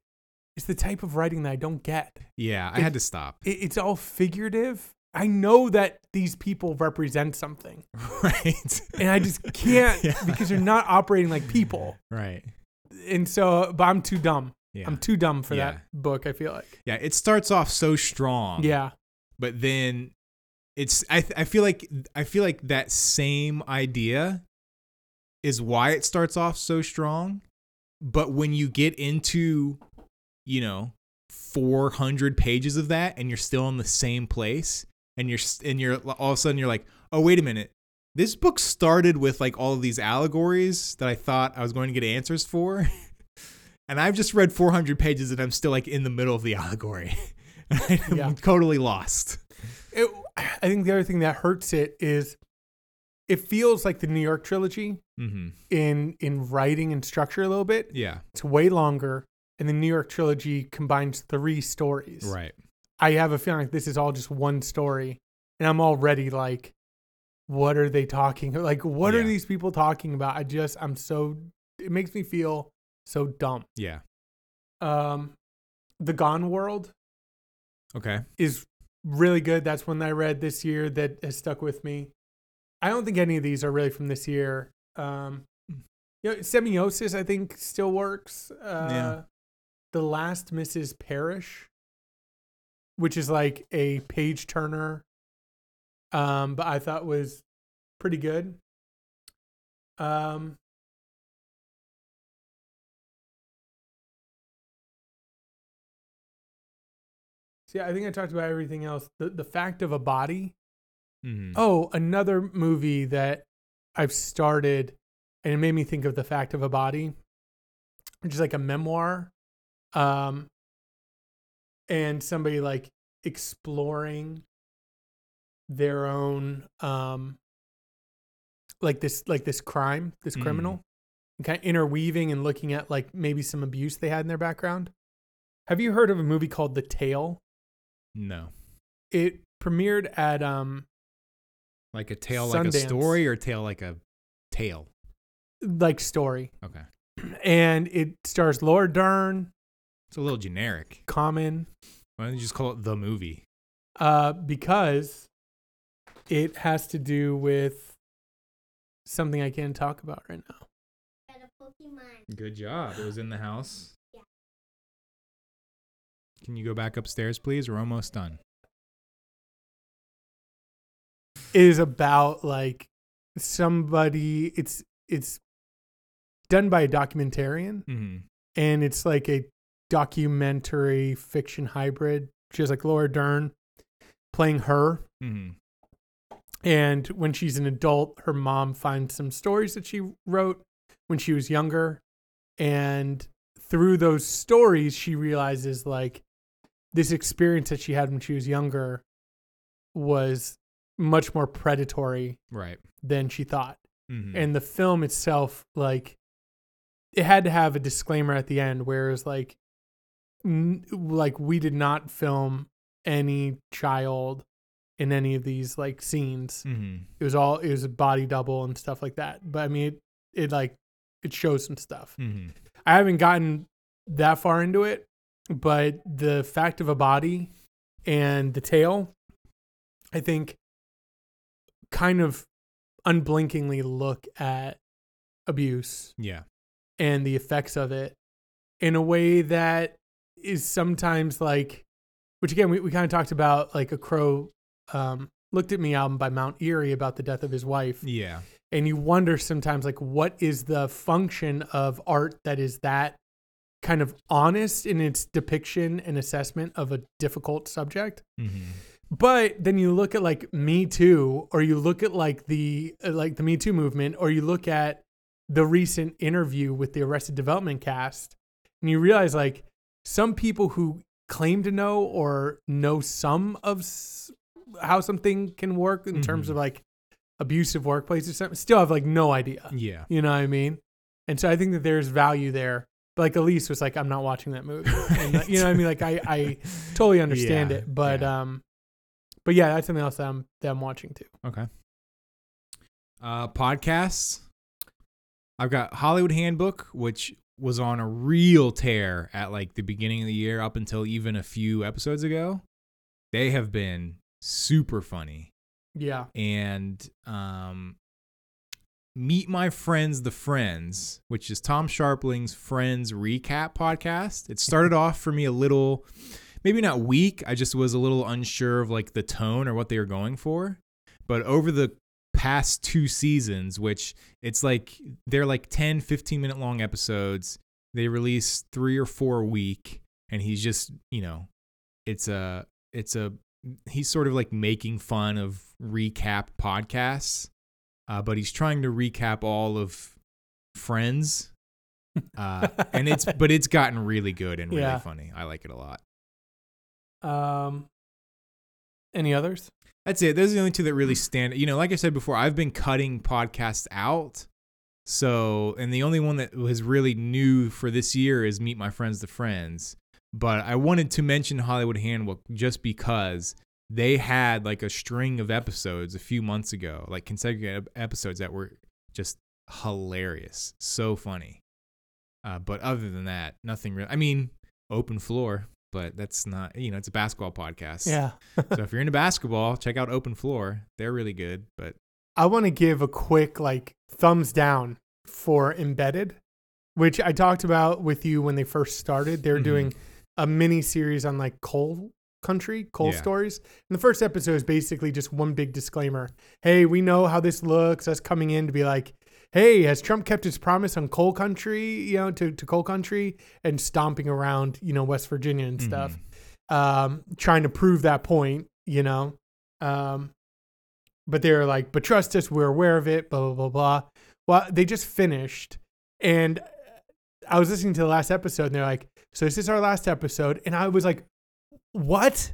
it's the type of writing that I don't get. Yeah, I had to stop. It, it's all figurative. I know that these people represent something, right. and I just can't Yeah. because they're not operating like people. Right. And so, but I'm too dumb. Yeah. I'm too dumb for Yeah. that book. I feel like. yeah, it starts off so strong. Yeah. but then it's I th- I feel like I feel like that same idea is why it starts off so strong, but when you get into you know 400 pages of that and you're still in the same place and you're and you're all of a sudden you're like, "Oh, wait a minute. This book started with like all of these allegories that I thought I was going to get answers for." And I've just read 400 pages and I'm still like in the middle of the allegory. I'm Yeah. totally lost. It, I think the other thing that hurts it is it feels like the New York trilogy Mm-hmm. in in writing and structure a little bit. Yeah. It's way longer, and the New York trilogy combines three stories. Right. I have a feeling like this is all just one story, and I'm already like, what are they talking? Like, what are these people talking about? I just, I'm so, it makes me feel so dumb. Yeah. Um, the Gone World Okay. is really good. That's one that I read this year that has stuck with me. I don't think any of these are really from this year. Um, you know, semiosis I think still works. Uh, Yeah. The Last Mrs. Parrish, which is like a page turner, um, but I thought was pretty good. Um, See, I think I talked about everything else. The the fact of a body. Mm-hmm. Oh, another movie that I've started and it made me think of the fact of a body, which is like a memoir. Um and somebody like exploring their own um like this like this crime, this Mm. criminal, and kind of interweaving and looking at like maybe some abuse they had in their background. Have you heard of a movie called The Tale? No. It premiered at um Like a tale like a story or tale like a tale? like story, Okay. and it stars Laura Dern, It's a little generic. Common, Why don't you just call it the movie? uh, because it has to do with something I can't talk about right now. Got a Pokemon. Good job. It was in the house. Yeah. Can you go back upstairs, please? We're almost done. It is about like somebody. It's it's done by a documentarian, Mm-hmm. and it's like a documentary fiction hybrid. She has like Laura Dern playing her, Mm-hmm. and when she's an adult, her mom finds some stories that she wrote when she was younger, and through those stories, she realizes like this experience that she had when she was younger was much more predatory Right. than she thought. Mm-hmm. And the film itself, like, it had to have a disclaimer at the end, whereas like, n- like we did not film any child in any of these like scenes. mm-hmm. It was all it was a body double and stuff like that. But I mean, it, it like it shows some stuff. Mm-hmm. I haven't gotten that far into it, but the fact of a body and the tale, I think, kind of unblinkingly look at abuse Yeah. and the effects of it in a way that is sometimes like, which again, we, we kind of talked about like a crow um, looked at me album by Mount Eerie about the death of his wife Yeah. and you wonder sometimes like what is the function of art that is that kind of honest in its depiction and assessment of a difficult subject Mm-hmm. but then you look at like me too or you look at like the uh, like the me too movement or you look at the recent interview with the arrested development cast and you realize like some people who claim to know or know some of s- how something can work in terms Mhm. of like abusive workplace or something still have like no idea Yeah. you know what i mean and so i think that there's value there but like elise was like i'm not watching that movie and, you know what i mean like i i totally understand Yeah, it but yeah. um but yeah that's something else that i'm that i'm watching too Okay. Uh, podcasts. I've got Hollywood Handbook, which was on a real tear at like the beginning of the year up until even a few episodes ago. They have been super funny. yeah and um, Meet My Friends, the Friends, which is Tom Scharpling's Friends recap podcast. It started off for me a little, maybe not weak. I just was a little unsure of like the tone or what they were going for. But over the past two seasons, which it's like they're like 10, 15 minute long episodes, they release three or four a week. And he's just, you know, it's a, it's a, he's sort of like making fun of recap podcasts, uh, but he's trying to recap all of Friends, uh, and it's but it's gotten really good and really Yeah. funny. I like it a lot. um any others That's it. Those are the only two that really stand. You know, like I said before, I've been cutting podcasts out. So, and the only one that was really new for this year is Meet My Friends, the Friends. But I wanted to mention Hollywood Handbook just because they had like a string of episodes a few months ago, like consecutive episodes that were just hilarious, so funny. Uh, but other than that, nothing real. I mean, open floor, but that's not. You know, it's a basketball podcast yeah so if you're into basketball, check out Open Floor. They're really good. But i want to give a quick like thumbs down for embedded which i talked about with you when they first started they're Mhm. doing a mini series on like coal country coal Yeah. stories and the first episode is basically just one big disclaimer hey we know how this looks us coming in to be like hey has trump kept his promise on coal country you know to, to coal country and stomping around you know west virginia and stuff Mhm. um, trying to prove that point, you know. Um, but they're like, but trust us, we're aware of it, blah, blah, blah, blah. Well, they just finished. And I was listening to the last episode and they're like, so this is our last episode. And I was like, what?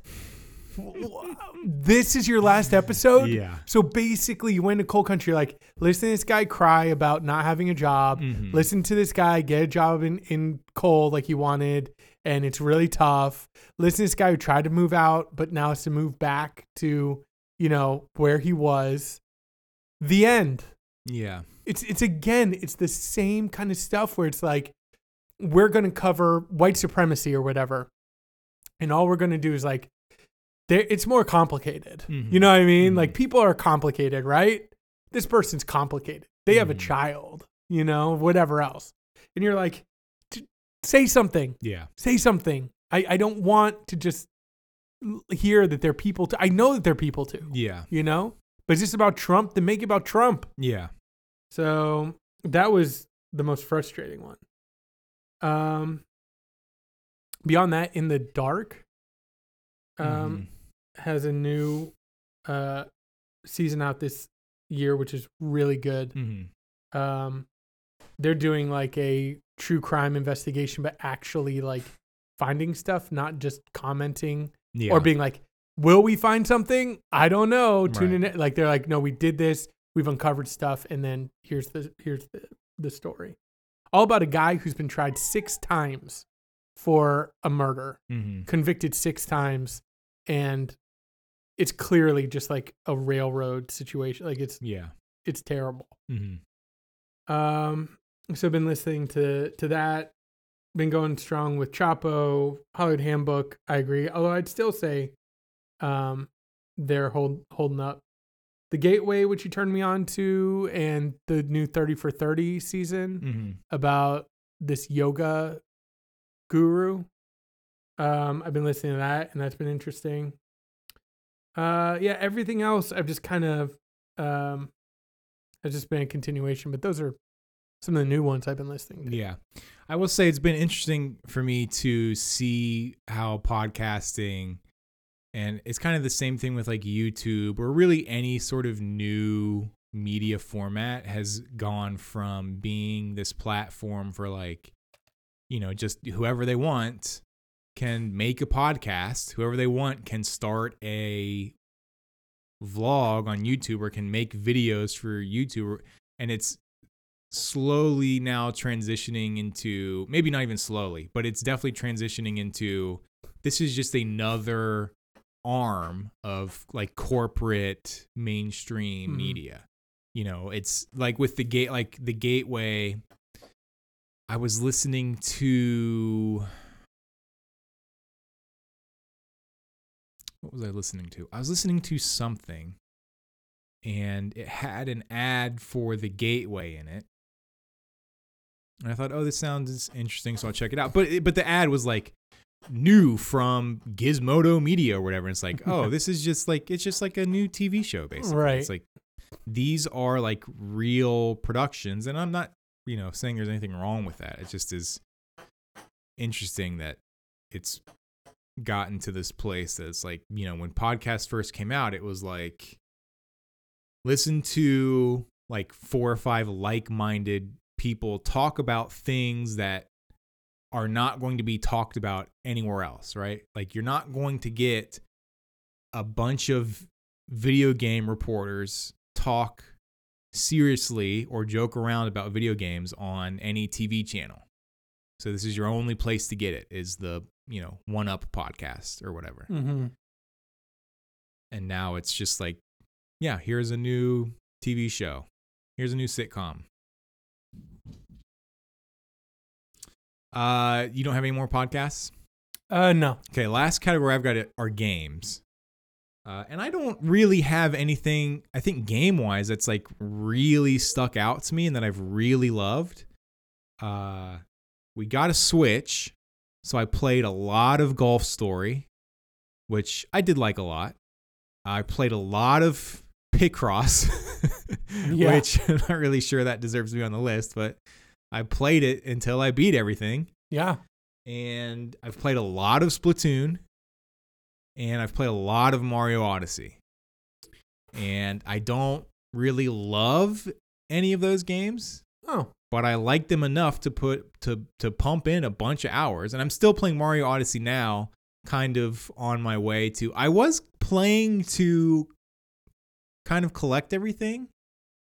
This is your last episode. Yeah. So basically, you went to coal country. Like, listen to this guy cry about not having a job. Mhm. Listen to this guy get a job in in coal like he wanted, and it's really tough. Listen to this guy who tried to move out, but now has to move back to you know where he was. The end. Yeah. It's it's again, it's the same kind of stuff where it's like we're going to cover white supremacy or whatever. And all we're going to do is like it's more complicated. Mhm. You know what I mean? Mhm. Like people are complicated, right? This person's complicated. They have a Mhm. child, you know, whatever else. And you're like say something. Yeah. Say something. I I don't want to just hear that they're people to I know that they're people too, Yeah. you know? But it's just about Trump, then make it about Trump. Yeah. So that was the most frustrating one. Um, beyond that, in the dark, um, Mhm. Has a new uh season out this year, which is really good. Mhm. Um, they're doing like a true crime investigation, but actually like finding stuff, not just commenting Yeah. or being like, "Will we find something? I don't know." Tune Right. in. Like they're like, "No, we did this. We've uncovered stuff, and then here's the here's the the story." All about a guy who's been tried six times for a murder, Mhm. convicted six times, and it's clearly just like a railroad situation. Like it's Yeah. it's terrible. Mhm. Um, so I've been listening to to that. Been going strong with Chapo, Hollywood Handbook. I agree. Although I'd still say, um, they're hold, holding up. The Gateway, which you turned me on to, and the new Thirty for Thirty season Mhm. about this yoga guru. Um, I've been listening to that, and that's been interesting. Uh, yeah, everything else I've just kind of um, has just been a continuation, but those are some of the new ones I've been listening to. Yeah. I will say it's been interesting for me to see how podcasting and it's kind of the same thing with like YouTube or really any sort of new media format has gone from being this platform for like you know just whoever they want can make a podcast whoever they want can start a vlog on YouTube or can make videos for YouTube and it's slowly now transitioning into maybe not even slowly, but it's definitely transitioning into this is just another arm of like corporate mainstream Mhm. media. You know, it's like with the gate like the gateway I was listening to what was I listening to? I was listening to something and it had an ad for the gateway in it. And I thought, oh, this sounds interesting, so I'll check it out. But but the ad was like new from Gizmodo Media or whatever. And it's like, oh, this is just like it's just like a new TV show basically. Right. It's like these are like real productions, and I'm not, you know, saying there's anything wrong with that. It just is interesting that it's gotten to this place that's like, you know, when podcasts first came out, it was like listen to like four or five like-minded people talk about things that are not going to be talked about anywhere else, right? Like you're not going to get a bunch of video game reporters talk seriously or joke around about video games on any TV channel. So this is your only place to get it is the, you know, One Up podcast or whatever. Mm-hmm. And now it's just like, yeah, here's a new TV show. Here's a new sitcom. Uh, you don't have any more podcasts? Uh, no. Okay, last category I've got it are games. Uh, and I don't really have anything, I think game wise, that's like really stuck out to me and that I've really loved. Uh, we got a Switch, so I played a lot of Golf Story, which I did like a lot. I played a lot of Picross, Yeah. which I'm not really sure that deserves to be on the list, but I played it until I beat everything Yeah. and I've played a lot of Splatoon, and I've played a lot of Mario Odyssey. And I don't really love any of those games, Oh. But I liked them enough to put to to pump in a bunch of hours. And I'm still playing Mario Odyssey now kind of on my way to I was playing to kind of collect everything,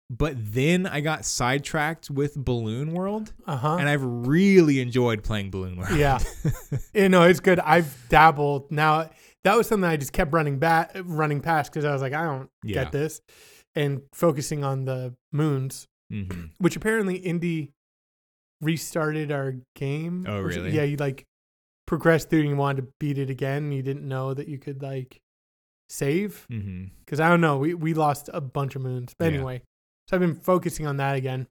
but then I got sidetracked with Balloon World, Uh huh. and I've really enjoyed playing Balloon World. Yeah. you know, it's good. I've dabbled. Now that was something I just kept running back, running past because I was like, I don't Yeah. get this, and focusing on the moons, hmm which apparently Indy restarted our game. Oh, really? Yeah, you like progressed through and you wanted to beat it again. And you didn't know that you could like save because I don't know. We we lost a bunch of moons. But Yeah. anyway, so I've been focusing on that again.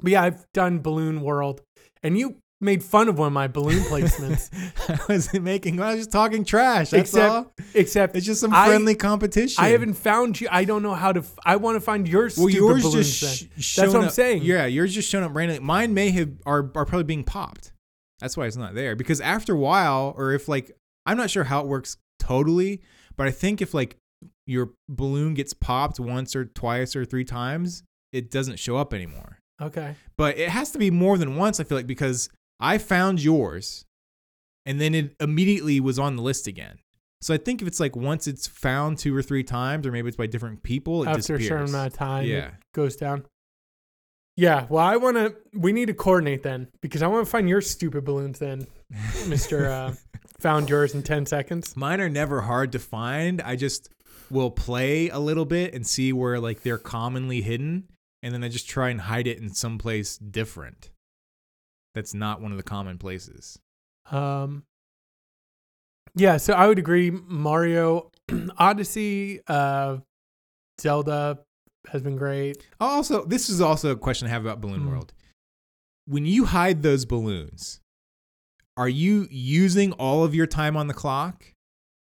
But yeah, I've done Balloon World, and you made fun of one of my balloon placements. I wasn't making. I was just talking trash. That's Except- all. Except It's just some I- friendly competition. I haven't found you. I don't know how to. F- I want to find your Well, stupid yours just sh- shown what I'm up- saying. Yeah, yours just showing up randomly. Mine may have are are probably being popped. That's why it's not there. Because after a while, or if like I'm not sure how it works totally, but I think if like your balloon gets popped once or twice or three times, it doesn't show up anymore. okay. But it has to be more than once. I feel like because I found yours, and then it immediately was on the list again. So I think if it's like once it's found two or three times, or maybe it's by different people, it After a certain amount of time, Yeah. it goes down. Yeah. Well, I want to. We need to coordinate then because I want to find your stupid balloons then, Mister. Uh, found yours in ten seconds. Mine are never hard to find. I just will play a little bit and see where like they're commonly hidden, and then I just try and hide it in some place different. That's not one of the common places. Um. Yeah. So I would agree. Mario, Odyssey, uh, Zelda has been great. Also, this is also a question I have about Balloon Hmm. World. When you hide those balloons, are you using all of your time on the clock?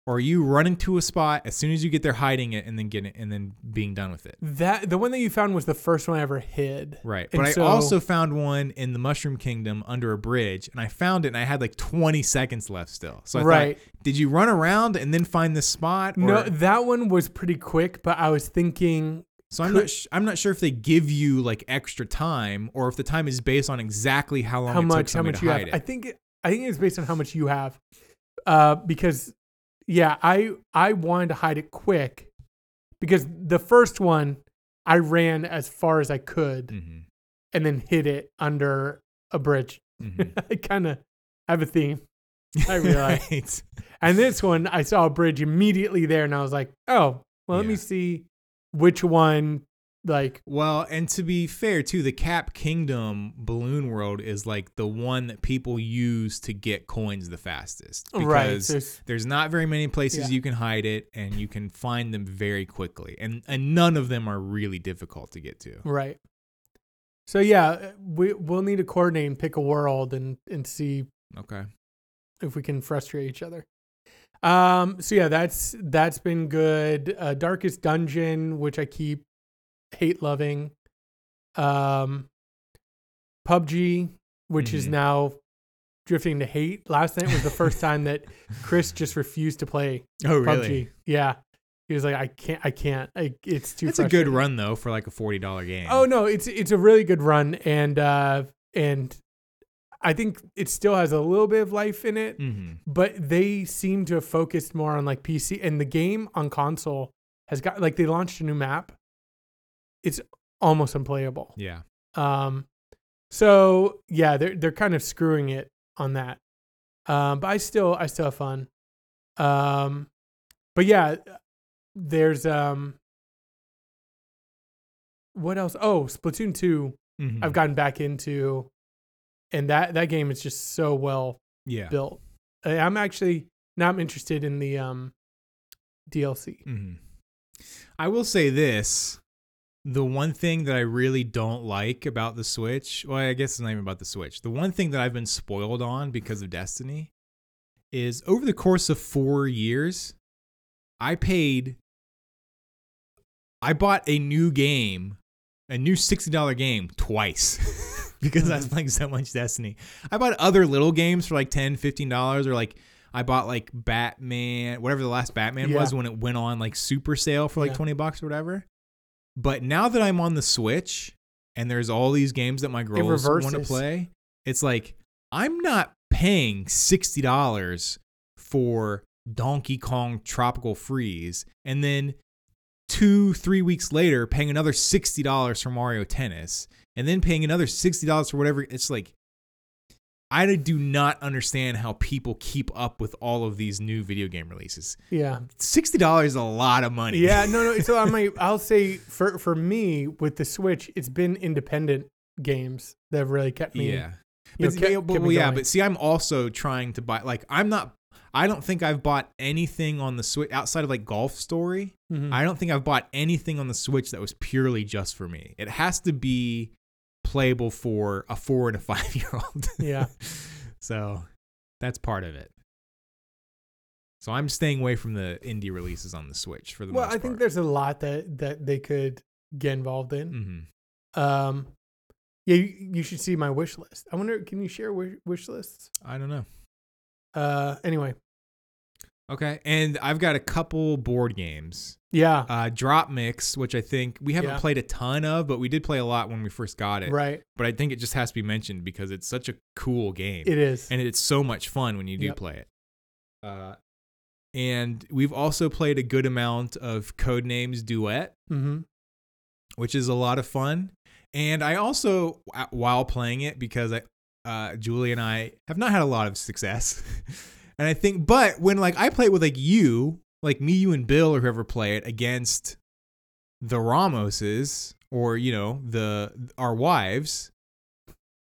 Or are you running to a spot as soon as you get there, hiding it, and then getting it and then being done with it? That the one that you found was the first one I ever hid. Right. And But I also found one in the Mushroom Kingdom under a bridge, and I found it, and I had like 20 seconds left still. So I right. thought, did you run around and then find this spot? Or, No, that one was pretty quick, but I was thinking so I'm not. Sh- I'm not sure if they give you like extra time, or if the time is based on exactly how long how it took much how much you hide have. it. I think it, I think it's based on how much you have. Uh, because yeah, I I wanted to hide it quick because the first one I ran as far as I could hmm and then hid it under a bridge. hmm I kind of have a theme. I realize. Right. And this one, I saw a bridge immediately there, and I was like, oh, well, let me see which one. Like, Well, and to be fair too, the Cap Kingdom Balloon World is like the one that people use to get coins the fastest. right? Because there's- there's not very many places Yeah. you can hide it and you can find them very quickly and and none of them are really difficult to get to Right. So yeah, we we'll need to coordinate and pick a world and and see okay if we can frustrate each other. Um. So yeah, that's that's been good. Uh, Darkest Dungeon, which I keep hate loving. Um. PUBG, which is Mhm. now drifting to hate. Last night was the first time that Chris just refused to play oh PUBG. Yeah. He was like, I can't, I can't. I, it's too. it's a good run though for like a $40 game Oh no, it's it's a really good run, and uh, and I think it still has a little bit of life in it, mm-hmm. but they seem to have focused more on like PC, and the game on console has got like they launched a new map. It's almost unplayable. yeah Um, so yeah, they're they're kind of screwing it on that. Um, but I still I still have fun. Um, but yeah, there's um, what else? Oh, Splatoon two. Mhm. I've gotten back into, and that that game is just so well yeah built. I- I'm actually now I'm interested in the um DLC. Mm-hmm. I will say this. The one thing that I really don't like about the Switch, well, I guess it's not even about the Switch. The one thing that I've been spoiled on because of Destiny is over the course of four years, I paid, I bought a new game, a new $60 game twice because I was mm-hmm. playing so much Destiny. I bought other little games for like $10, $15 or like I bought like Batman, whatever the last Batman Yeah. was when it went on like super sale for like Yeah. 20 bucks or whatever. But now that I'm on the Switch and there's all these games that my girls want to play, it's like I'm not paying $60 for Donkey Kong Tropical Freeze, and then two, three weeks later, paying another sixty dollars for Mario Tennis, and then paying another sixty dollars for whatever. It's like I do not understand how people keep up with all of these new video game releases. Yeah. Sixty dollars is a lot of money. Yeah, no, no. So I might, I'll say for for me with the Switch, it's been independent games that have really kept me. yeah. you know, But, kept- yeah, but- kept me yeah, going. but see, I'm also trying to buy. Like, I'm not. I don't think I've bought anything on the Switch outside of like Golf Story. Mhm. I don't think I've bought anything on the Switch that was purely just for me. It has to be playable for a four and a five year old. yeah, so that's part of it. So I'm staying away from the indie releases on the Switch for the most well, most I think part. there's a lot that that they could get involved in. hmm Um, yeah, you, you should see my wish list. I wonder, can you share wish, wish lists? I don't know. Uh, anyway, Okay, and I've got a couple board games. yeah, Uh, DropMix, which I think we haven't Yeah. played a ton of, but we did play a lot when we first got it. right. But I think it just has to be mentioned because it's such a cool game. It is. and it's so much fun when you do Yep. play it. Uh, and we've also played a good amount of Codenames Duet, mm-hmm. which is a lot of fun. And I also, while playing it, because I, uh, Julie and I have not had a lot of success, and I think, but when like I play it with like you, like me, you, and Bill, or whoever play it against the Ramoses or you know the our wives,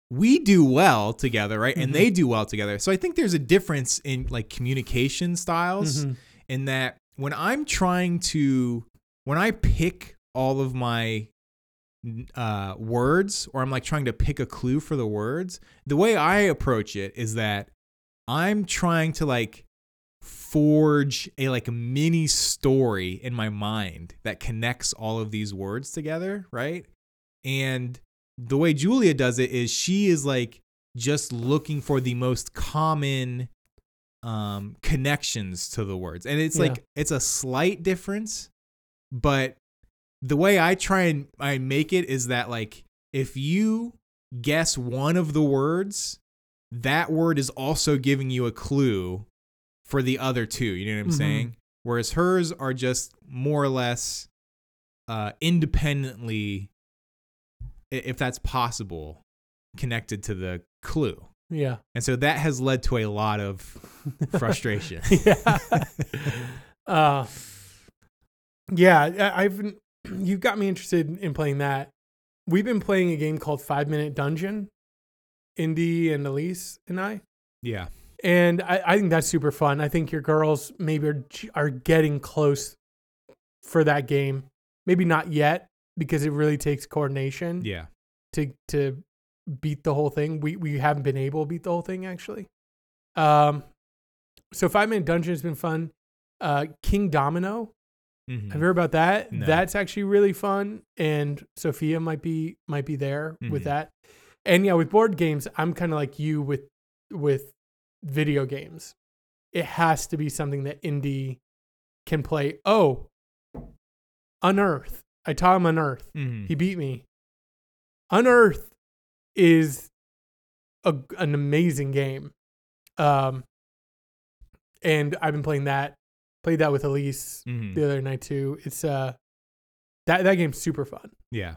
we do well together, right? Mhm. And they do well together. So I think there's a difference in like communication styles Mhm. in that when I'm trying to when I pick all of my uh, words or I'm like trying to pick a clue for the words, the way I approach it is that I'm trying to like forge a like mini story in my mind that connects all of these words together, right? And the way Julia does it is she is like just looking for the most common um connections to the words. And it's Yeah. like it's a slight difference, but the way I try and I make it is that like if you guess one of the words, that word is also giving you a clue for the other two. You know what I'm Mhm. saying? Whereas hers are just more or less uh, independently, if that's possible, connected to the clue. Yeah. And so that has led to a lot of frustration. yeah. uh, yeah. I've you've got me interested in playing that. We've been playing a game called Five Minute Dungeon, Indy and Elise and I. yeah. And I, I think that's super fun. I think your girls maybe are, are getting close for that game. Maybe not yet because it really takes coordination Yeah. to to beat the whole thing. We we haven't been able to beat the whole thing actually. Um, so five minute dungeon has been fun. Uh, Kingdomino. Mhm. Have you heard about that? No. That's actually really fun, and Sophia might be might be there with Mhm. that. And yeah, with board games, I'm kind of like you with with video games. It has to be something that Indy can play. Oh, Unearth. I taught him Unearth. Mhm. He beat me. Unearth is a, an amazing game. Um, and I've been playing that. Played that with Elise Mhm. the other night too. It's uh that that game's super fun. Yeah.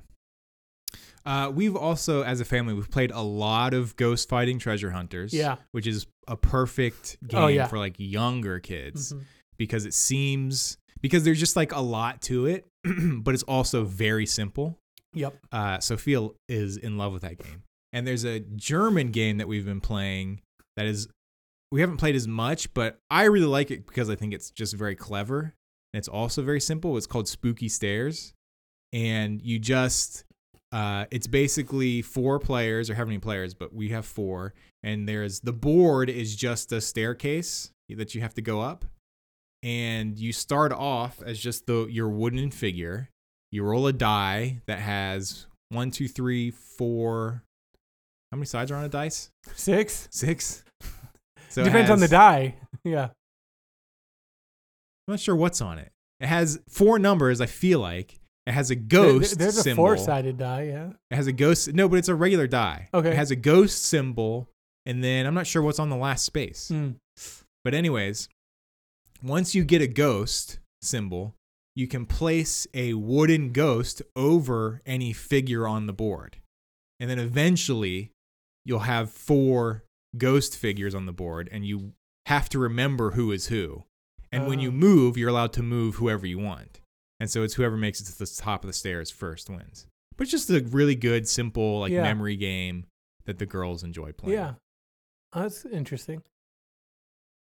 Uh, we've also, as a family, we've played a lot of Ghost Fighting Treasure Hunters. Yeah. Which is a perfect game Oh, yeah. for like younger kids Mhm. because it seems because there's just like a lot to it, but it's also very simple. Yep. Uh, Sophia is in love with that game. And there's a German game that we've been playing that is we haven't played as much, but I really like it because I think it's just very clever. And it's also very simple. It's called Spooky Stairs. And you just uh, it's basically four players or how many players, but we have four. And there's the board is just a staircase that you have to go up. And you start off as just the your wooden figure. You roll a die that has one, two, three, four. How many sides are on a dice? Six. Six. So it Depends on the die. Yeah. I'm not sure what's on it. It has four numbers. I feel like it has a There- ghost. there's a symbol. four sided die, yeah. It has a ghost. No, but it's a regular die. Okay. It has a ghost symbol, and then I'm not sure what's on the last space. Mm. But anyways, once you get a ghost symbol, you can place a wooden ghost over any figure on the board. And then eventually you'll have four ghost figures on the board and you have to remember who is who. And when you Oh. move, you're allowed to move whoever you want. And so it's whoever makes it to the top of the stairs first wins. But it's just a really good, simple, like Yeah. memory game that the girls enjoy playing. Yeah. Oh, that's interesting.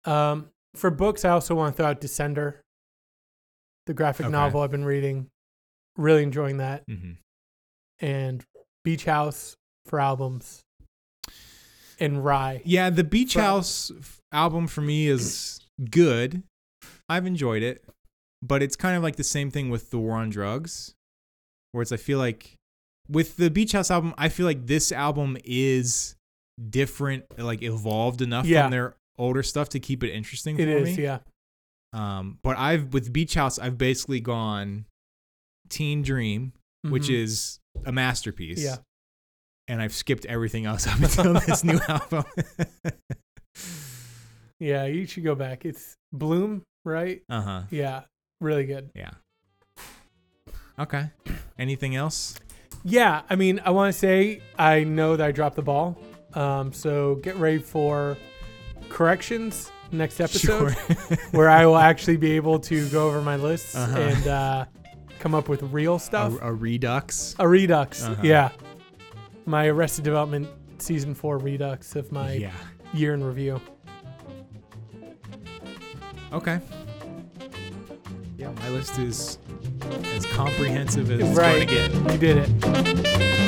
Um, for books, I also want to throw out Descender, the graphic Okay. novel I've been reading. Really enjoying that. hmm And Beach House for albums. And Rhye. Yeah, the Beach House album for me is good. I've enjoyed it, but it's kind of like the same thing with the War on Drugs, where it's I feel like with the Beach House album, I feel like this album is different, like evolved enough Yeah. from their older stuff to keep it interesting It for is, me. yeah. Um, but I've with Beach House, I've basically gone Teen Dream, which Mhm. is a masterpiece. Yeah. And I've skipped everything else up until this new album. Yeah, you should go back. It's Bloom, right? uh huh. Yeah. Really good. Yeah. Okay. Anything else? Yeah, I mean, I want to say I know that I dropped the ball. Um, so get ready for corrections next episode, where I will actually be able to go over my lists Uh-huh. and uh, come up with real a, stuff. a redux. A, redux, Uh-huh. yeah. My Arrested Development season four redux of my yeah. year in review. Okay. Yeah, my list is as comprehensive as it's going to get. You did it.